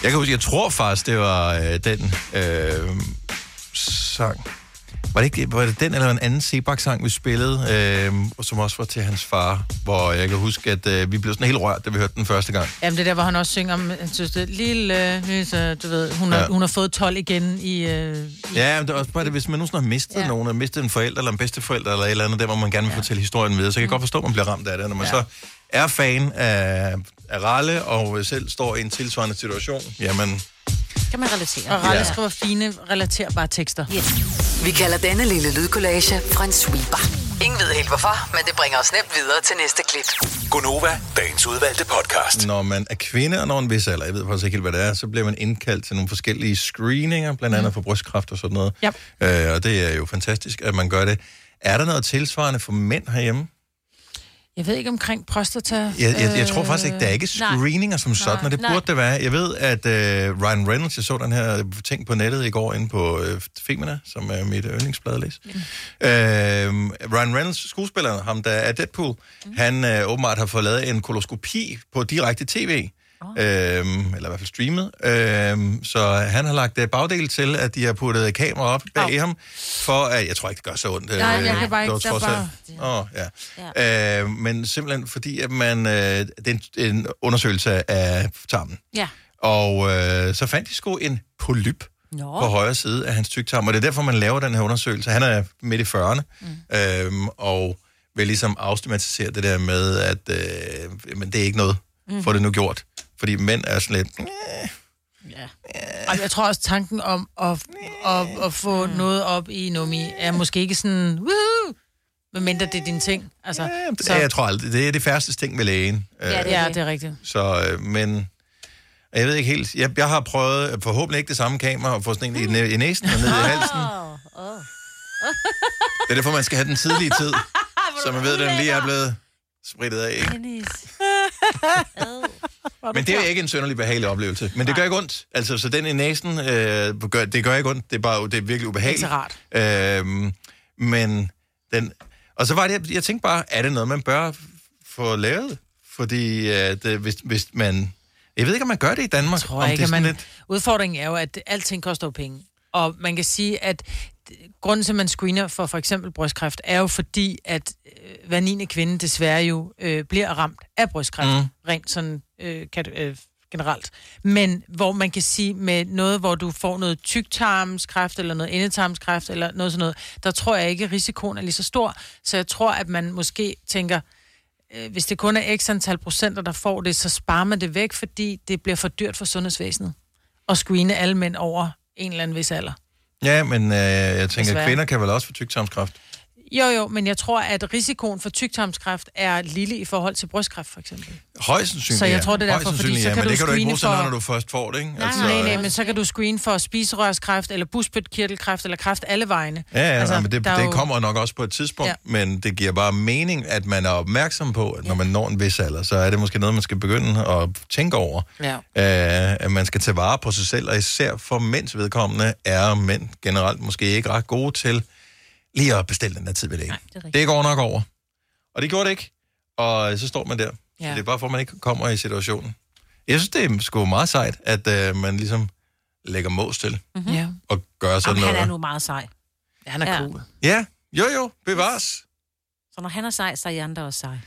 Jeg kan huske, jeg tror faktisk, det var øh, den øh, sang. Var det, ikke, var det den eller en anden Sebak-sang, vi spillede, øh, som også var til hans far, hvor jeg kan huske, at øh, vi blev sådan helt rørt, da vi hørte den første gang. Jamen, det er der, hvor han også synger om, han synes, det er lille, du ved, hun har, Ja. ja. hun har fået 12 igen i... Øh, Ja, men det er også bare det, hvis man nogensinde har mistet ja. Nogen, har mistet en forælder eller en bedsteforælder eller et eller andet, der hvor man gerne vil ja. fortælle historien videre, så kan jeg godt forstå, at man bliver ramt af det. Når man ja. så er fan af, af Ralle og selv står i en tilsvarende situation, jamen, Kan man relatere. og Ralle Ja. skriver fine, relaterbare tekster. Yes. Vi kalder denne lille lydkollage en sweeper. Ingen ved helt hvorfor, men det bringer os nemt videre til næste klip. Gunova, dagens udvalgte podcast. når man er kvinde og når en vis alder, jeg ved faktisk ikke helt, hvad det er, så bliver man indkaldt til nogle forskellige screeninger, blandt andet for brystkræft og sådan noget. Yep. Øh, og det er jo fantastisk, at man gør det. Er der noget tilsvarende for mænd herhjemme? Jeg ved ikke omkring prostata. Jeg, jeg, jeg tror faktisk ikke, der er ikke screeninger som sådan, og det Nej. burde det være. Jeg ved, at øh, Ryan Reynolds, jeg så den her ting på nettet i går inde på øh, Femina, som er mit yndlingsblad at læse. Øh, Ryan Reynolds, skuespilleren, ham der er Deadpool, mm. han øh, åbenbart har fået lavet en koloskopi på direkte tv. Oh. Øhm, eller i hvert fald streamet. Øhm, så han har lagt øh, bagdel til, at de har puttet kamera op bag oh. ham, for at, jeg tror ikke, det gør så ondt. Nej, jeg kan bare ikke- det var der trods alt- Åh, ja. Ja. Øh, men simpelthen fordi, at man, øh, det er en, en undersøgelse af tarmen. Ja. Og øh, så fandt de sgu en polyp Nå. på højre side af hans tyktarm, og det er derfor, man laver den her undersøgelse. Han er midt i 40'erne, mm. øhm, og vil ligesom afstigmatisere det der med, at øh, men det er ikke noget, mm. for det nu gjort. Fordi mænd er sådan lidt, Og jeg tror også, tanken om at, at, at få noget op i nummi er måske ikke sådan, woohoo, medmindre det er din ting. Altså, ja, så... jeg tror aldrig, det er det færreste ting med lægen. Ja, det er, ja, det er rigtigt. Så, øh, men jeg ved ikke helt, jeg, jeg har prøvet, øh, forhåbentlig ikke det samme kamera, at få sådan en i, i næsen og ned i halsen. Det er derfor, man skal have den tidlige tid, så man ved, at den lige er blevet spritet af. Ikke? Men det er ikke en sønderlig behagelig oplevelse. Men det gør ikke ondt. Altså, så den i næsen, øh, gør, det gør ikke ondt. Det er bare det er virkelig ubehageligt. Det er rart. Øhm, men den... Og så var det, jeg, jeg tænkte bare, er det noget, man bør få lavet? Fordi øh, hvis, hvis man... Jeg ved ikke, om man gør det i Danmark. tror om jeg det ikke, er at sådan man... lidt... Udfordringen er jo, at alting koster jo penge. Og man kan sige, at grunden til, at man screener for for eksempel brystkræft, er jo fordi, at øh, hver 9. kvinde desværre jo øh, bliver ramt af brystkræft, Mm. rent sådan øh, kat, øh, generelt. Men hvor man kan sige, med noget, hvor du får noget tyktarmskræft, eller noget endetarmskræft, eller noget sådan noget, der tror jeg ikke, at risikoen er lige så stor. Så jeg tror, at man måske tænker, øh, hvis det kun er x antal procenter, der får det, så sparer man det væk, fordi det bliver for dyrt for sundhedsvæsenet. at screene alle mænd over en eller anden vis alder. Ja, men øh, jeg tænker, Desværre. at kvinder kan vel også få tyktarmskræft. Jo, jo, men jeg tror, at risikoen for tyktarmskræft er lille i forhold til brystkræft, for eksempel. Højst sandsynligt, Så jeg ja. tror, det er derfor, fordi så ja, kan men du det kan du ikke screene bruge for- når du først får det, ikke? Nej, altså, nej, nej, men så kan du screene for spiserørskræft, eller busspytkirtelkræft, eller kræft alle vegne. Ja, ja altså, men det, det jo- kommer nok også på et tidspunkt, Ja. ja. men det giver bare mening, at man er opmærksom på, at når man når en vis alder, så er det måske noget, man skal begynde at tænke over. Ja. Øh, at man skal tage vare på sig selv, og især for mænds vedkommende er mænd generelt måske ikke ret gode til lige at bestille den der tid ved det. Nej, det, det går nok over. Og det gjorde det ikke. Og så står man der. Ja. Ja. Så det er bare for, at man ikke kommer i situationen. Jeg synes, det er sgu meget sejt, at øh, man ligesom lægger mås til Mm-hmm. Ja. og gør sådan Jamen, han noget. er nu meget sej. Ja, han er ja. cool. Ja, jo jo, bevares. Så når han er sej, så er I andre også sej.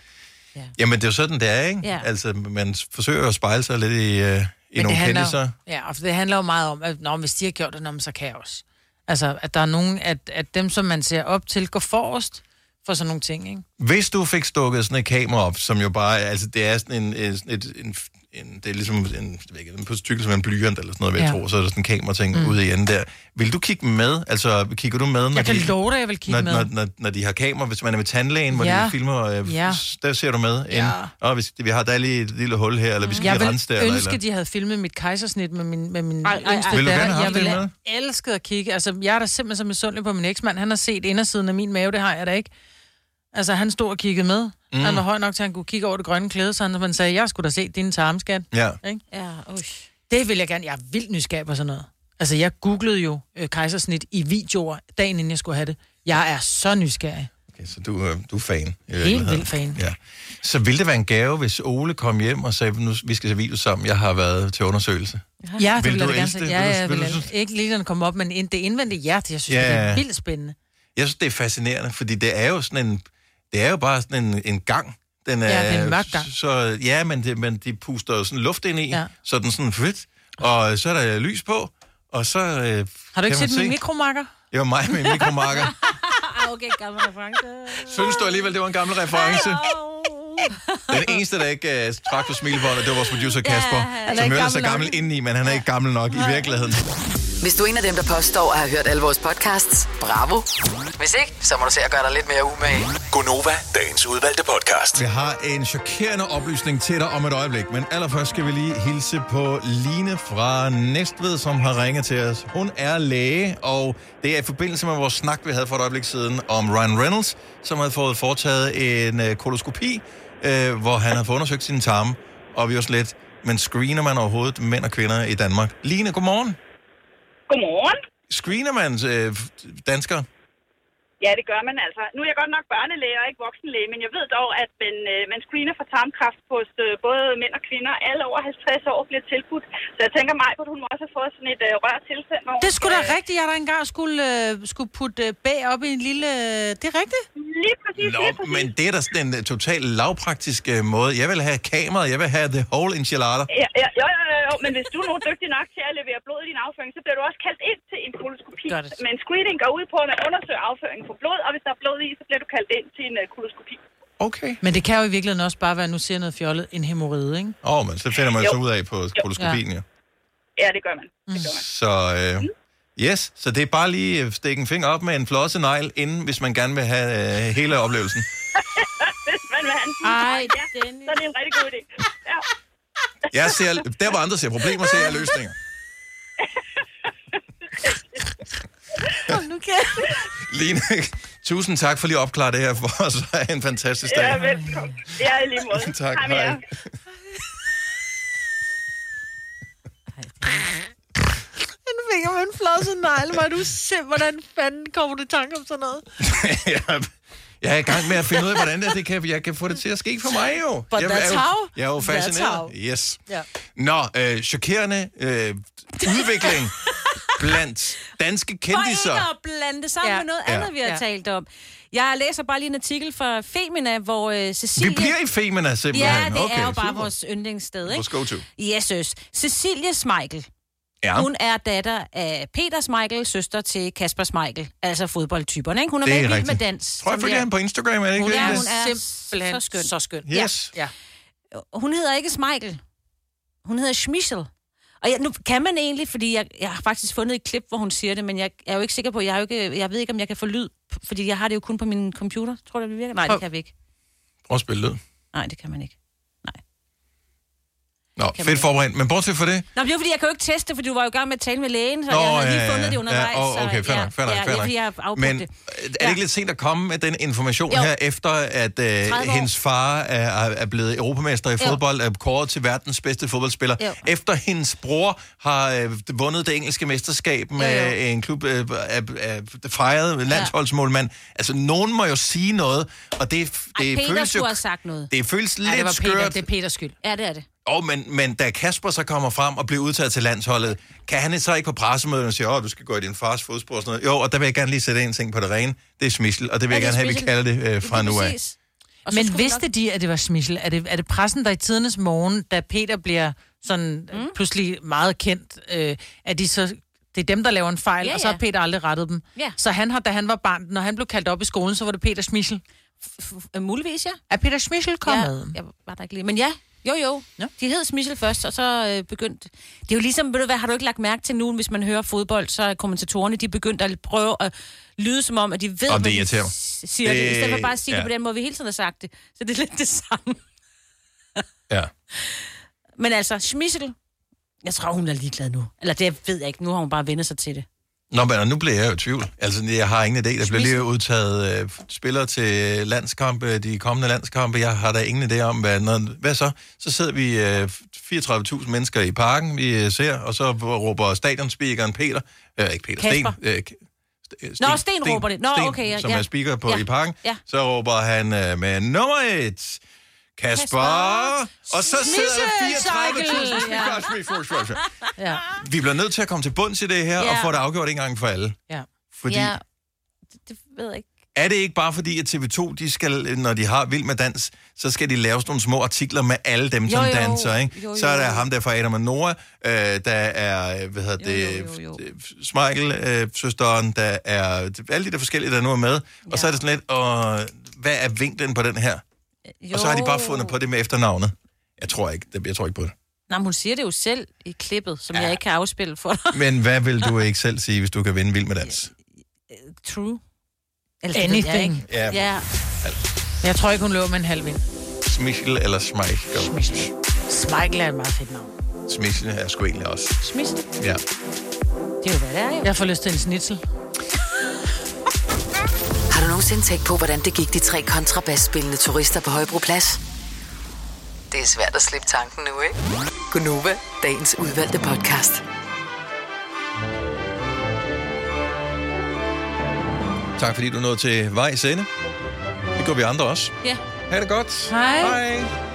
Jamen, det er jo sådan, det er, ikke? Ja. Altså, man forsøger at spejle sig lidt i, øh, i Men nogle handler, kendelser. Ja, og det handler jo meget om, at når, hvis de har gjort det, nå, men så kan jeg også. Altså, at der er nogen, at, at dem, som man ser op til, går forrest for sådan nogle ting, ikke? Hvis du fik stukket sådan et kamera op, som jo bare, altså det er sådan en, en, et, en, en det er ligesom en, jeg ikke, en på tykkelse som en blyant eller sådan noget, vil jeg Ja. tro, så er der sådan en kamerating Mm. ude i enden der. Vil du kigge med? Altså, kigger du med, når Jeg kan de, love dig, jeg vil kigge når, med. Når, når, når de har kamera, hvis man er med tandlægen, hvor Ja. de filmer, øh, Ja. der ser du med ind. Ja. Og hvis vi har der er lige et lille hul her, eller vi skal Jeg lige rense der. eller, ønske, eller. de havde filmet mit kejsersnit med min, med min Ej, ej, yngste. Vil datter. gerne have jeg ville have elsket at kigge. Altså, jeg er da simpelthen så misundelig på min eksmand. Han har set indersiden af min mave, det har jeg da ikke. Altså, han stod og kiggede med. Mm. Han var høj nok til, at han kunne kigge over det grønne klæde, så han man sagde, jeg skulle da se din tarmskat. Ja. Ikke? Ja, ush. Det vil jeg gerne. Jeg er vildt nysgerrig på sådan noget. Altså, jeg googlede jo øh, kejsersnit i videoer, dagen inden jeg skulle have det. Jeg er så nysgerrig. Okay, så du, øh, du er fan. Helt vildt fan. Ja. Så ville det være en gave, hvis Ole kom hjem og sagde, nu vi skal se video sammen, jeg har været til undersøgelse? Ja, det Vil vil du jeg gerne se. det? Ja, Vil ja, jeg vil vil synes- ikke lige, når den kommer op, men ind- det indvendige hjerte, jeg synes, Ja, det er vildt spændende. Jeg synes, det er fascinerende, fordi det er jo sådan en, det er jo bare sådan en, en gang. Den Ja, det er en mørk gang. Så, ja, men, det, men de puster jo sådan luft ind i, Ja. ja. så den sådan fedt, og så er der lys på, og så øh, Har du ikke set se. min mikromarker? Det var mig med en mikromarker. Okay, gammel reference. Synes du alligevel, det var en gammel reference? Den eneste, der ikke uh, trak på smilebåndet, det var vores producer Kasper, han er som ellers er gammel indeni, men han er ikke gammel nok i virkeligheden. Hvis du er en af dem, der påstår at have hørt alle vores podcasts, bravo. Hvis ikke, så må du se at gøre dig lidt mere umage. Gonova, dagens udvalgte podcast. Vi har en chokerende oplysning til dig om et øjeblik, men allerførst skal vi lige hilse på Line fra Næstved, som har ringet til os. Hun er læge, og det er i forbindelse med vores snak, vi havde for et øjeblik siden om Ryan Reynolds, som havde fået foretaget en øh, koloskopi, øh, hvor han havde fået undersøgt sine tarme, og vi var lidt, men screener man overhovedet mænd og kvinder i Danmark? Line, godmorgen. Godmorgen. Screener man øh, danskere? Ja, det gør man altså. Nu er jeg godt nok børnelæge og ikke voksenlæge, men jeg ved dog, at man, øh, man screener for tarmkræft hos øh, både mænd og kvinder. Alle over 50 år bliver tilbudt. Så jeg tænker mig, at hun må også have fået sådan et øh, rør tilsendt. Det skulle da skal- rigtigt, jeg der engang skulle, øh, skulle putte øh, bag op i en lille... øh, Det er rigtigt? Lige præcis, Nå, lige præcis. men det er da sådan en uh, total lavpraktisk uh, måde. Jeg vil have kameraet, jeg vil have the whole enchilada. Ja, ja, jo, jo, jo, jo, men hvis du er nu dygtig nok til at levere blod i din afføring, så bliver du også kaldt ind til en koloskopi. Men screening går ud på, at man undersøger afføringen for blod, og hvis der er blod i, så bliver du kaldt ind til en uh, koloskopi. Okay. Men det kan jo i virkeligheden også bare være, nu siger jeg noget fjollet, en hemorrhide, ikke? Åh, oh, men så finder man jo så ud af på koloskopien, ja. Ja, det gør man. Det gør man. Så øh, yes, så det er bare lige at stikke en finger op med en flosset negl, inden hvis man gerne vil have øh, hele oplevelsen. Hvis man vil have en Ej, ja, så er det en rigtig god idé. Ja. Jeg ser, der hvor andre ser problemer, ser jeg løsninger. nu kan Line, tusind tak for lige at opklare det her for os. En fantastisk dag. Ja, velkommen. Ja, i lige måde. Tak, Hej hej. En finger med en flosset negl, er du simpelthen, hvordan fanden kommer du i tanke om sådan noget? jeg, jeg er i gang med at finde ud af, hvordan det, det kan, jeg kan få det til at ske for mig jo. But jeg, that's er jo, how. Jeg er jo fascineret. Yes. Ja. Nå, øh, chokerende øh, udvikling blandt danske For ikke kendiser. at blande det sammen Ja. ja. med noget Ja. andet, vi har Ja. ja. talt om. Jeg læser bare lige en artikel fra Femina, hvor øh, Cecilie... Vi bliver i Femina simpelthen. Ja, det okay, er jo bare super. vores yndlingssted, ikke? Vores go-to. Jesus. Cecilie Smeichel. Ja. Hun er datter af Peter Smeichel, søster til Kasper Smeichel, altså fodboldtyperne. Ikke? Hun er Det er med i med dans. Tror jeg følger hende på Instagram, er det ikke Hun det? er, det? hun er Simpelthen så skøn. så skøn. Yes. Ja. Hun hedder ikke Smeichel. Hun hedder Schmichel. Og jeg, nu kan man egentlig, fordi jeg, jeg har faktisk fundet et klip, hvor hun siger det, men jeg er jo ikke sikker på, jeg, er jo ikke, jeg ved ikke, om jeg kan få lyd, fordi jeg har det jo kun på min computer. Tror du, det virker? Nej, det kan vi ikke. Prøv at spille lyd. Nej, det kan man ikke. Nå, fedt forberedt. Men bortset fra det, Nå, men det var fordi, jeg kan jo ikke teste, for du var jo i gang med at tale med lægen, så Nå, jeg havde lige ja, ja, fundet det ja. undervejs. Ja, åh, okay, fair nok, fair nok, ja, fair nok. jeg Men det. er det ikke lidt sent at komme med den information Jo. her, efter at øh, 30 år. hendes far er, er blevet europamester i Jo. fodbold, er kåret til verdens bedste fodboldspiller, Jo. efter hendes bror har øh, vundet det engelske mesterskab med Jo, jo. en klub, øh, er, er fejret landsholdsmålmand. Altså, nogen må jo sige noget, og det, Ej, det Peter føles jo... skulle have sagt noget. Det føles Ej, lidt det var Peter, skørt. det er Peters skyld. Ja, det er det. Oh, men, men da Kasper så kommer frem og bliver udtaget til landsholdet, kan han så ikke på pressemødet og sige, åh, du skal gå i din fars fodspor og sådan noget? Jo, og der vil jeg gerne lige sætte en ting på det rene. Det er smissel, og det vil Er jeg det gerne have, at vi kalder det øh, fra nu af. Men vidste de, at det var smissel? Er det, er det pressen, der i tidernes morgen, da Peter bliver sådan mm. pludselig meget kendt, øh, at de så... Det er dem, der laver en fejl, Ja, og så har ja. Peter aldrig rettet dem. Ja. Så han har, da han var barn, når han blev kaldt op i skolen, så var det Peter Schmichel. Muligvis, ja. Er Peter Schmichel kommet? Ja, jeg var der ikke lige. Men ja, jo jo. Ja. De hed Smichel først, og så øh, begyndte... Det er jo ligesom, ved du hvad, har du ikke lagt mærke til nu, hvis man hører fodbold, så er kommentatorerne, de er begyndt at prøve at lyde som om, at de ved, Og det hvad de siger det, i stedet for bare at sige ja. det på den måde, vi hele tiden har sagt det. Så det er lidt det samme. Ja. Men altså, Schmichel, jeg tror, hun er ligeglad nu. Eller det ved jeg ikke, nu har hun bare vendt sig til det. Nå, men nu bliver jeg jo i tvivl. Altså, jeg har ingen idé. Der bliver lige udtaget øh, spillere til landskampe, de kommende landskampe. Jeg har da ingen idé om, hvad, når, hvad så? Så sidder vi øh, 34.000 mennesker i parken, vi øh, ser, og så råber stadionspeakeren Peter, øh, ikke Peter, Kasper. Sten, øh, Sten, Nå, Sten råber det. Nå, Sten, okay, ja, som ja. er speaker på Ja. i parken. Ja. Så råber han øh, med nummer et, Kasper, Kasper. og så sidder der 34.000 Ja. mennesker. Ja. Vi bliver nødt til at komme til bunds i det her, Ja. og få det afgjort en gang for alle. Ja. Fordi Ja, det, det ved jeg ikke. er det ikke bare fordi, at TV2, de skal, når de har Vild med Dans, så skal de lave sådan nogle små artikler med alle dem, som Jo, jo. danser, ikke? Jo, jo, Så er der jo. ham der fra Adam og Noah, øh, der er, hvad hedder det, Smeichel, øh, søsteren, der er alle de der forskellige, der nu er med. Og så er det sådan lidt, og hvad er vinklen på den her? Og så har de bare fundet på det med efternavnet. Jeg tror ikke, det, jeg tror ikke på det. Nej, men hun siger det jo selv i klippet, som ja. jeg ikke kan afspille for dig. Men hvad vil du ikke selv sige, hvis du kan vinde Vild med Dans? True. Eller, ved jeg Anything. ikke. Ja. ja. Jeg tror ikke, hun løber med en halv vind. Smichel eller Smeichel? Smeichel er et meget fedt navn. Smichel er sgu egentlig også. Smichel? Ja. Det er jo, hvad det er jo. Jeg får lyst til en snitsel. Har du nogensinde tænkt på, hvordan det gik de tre kontrabasspillende turister på Højbroplads? Det er svært at slippe tanken nu, ikke? Gunova, dagens udvalgte podcast. Tak fordi du nåede til vejs ende. Det går vi andre også. Ja. Ha' det godt. Hej. Hej.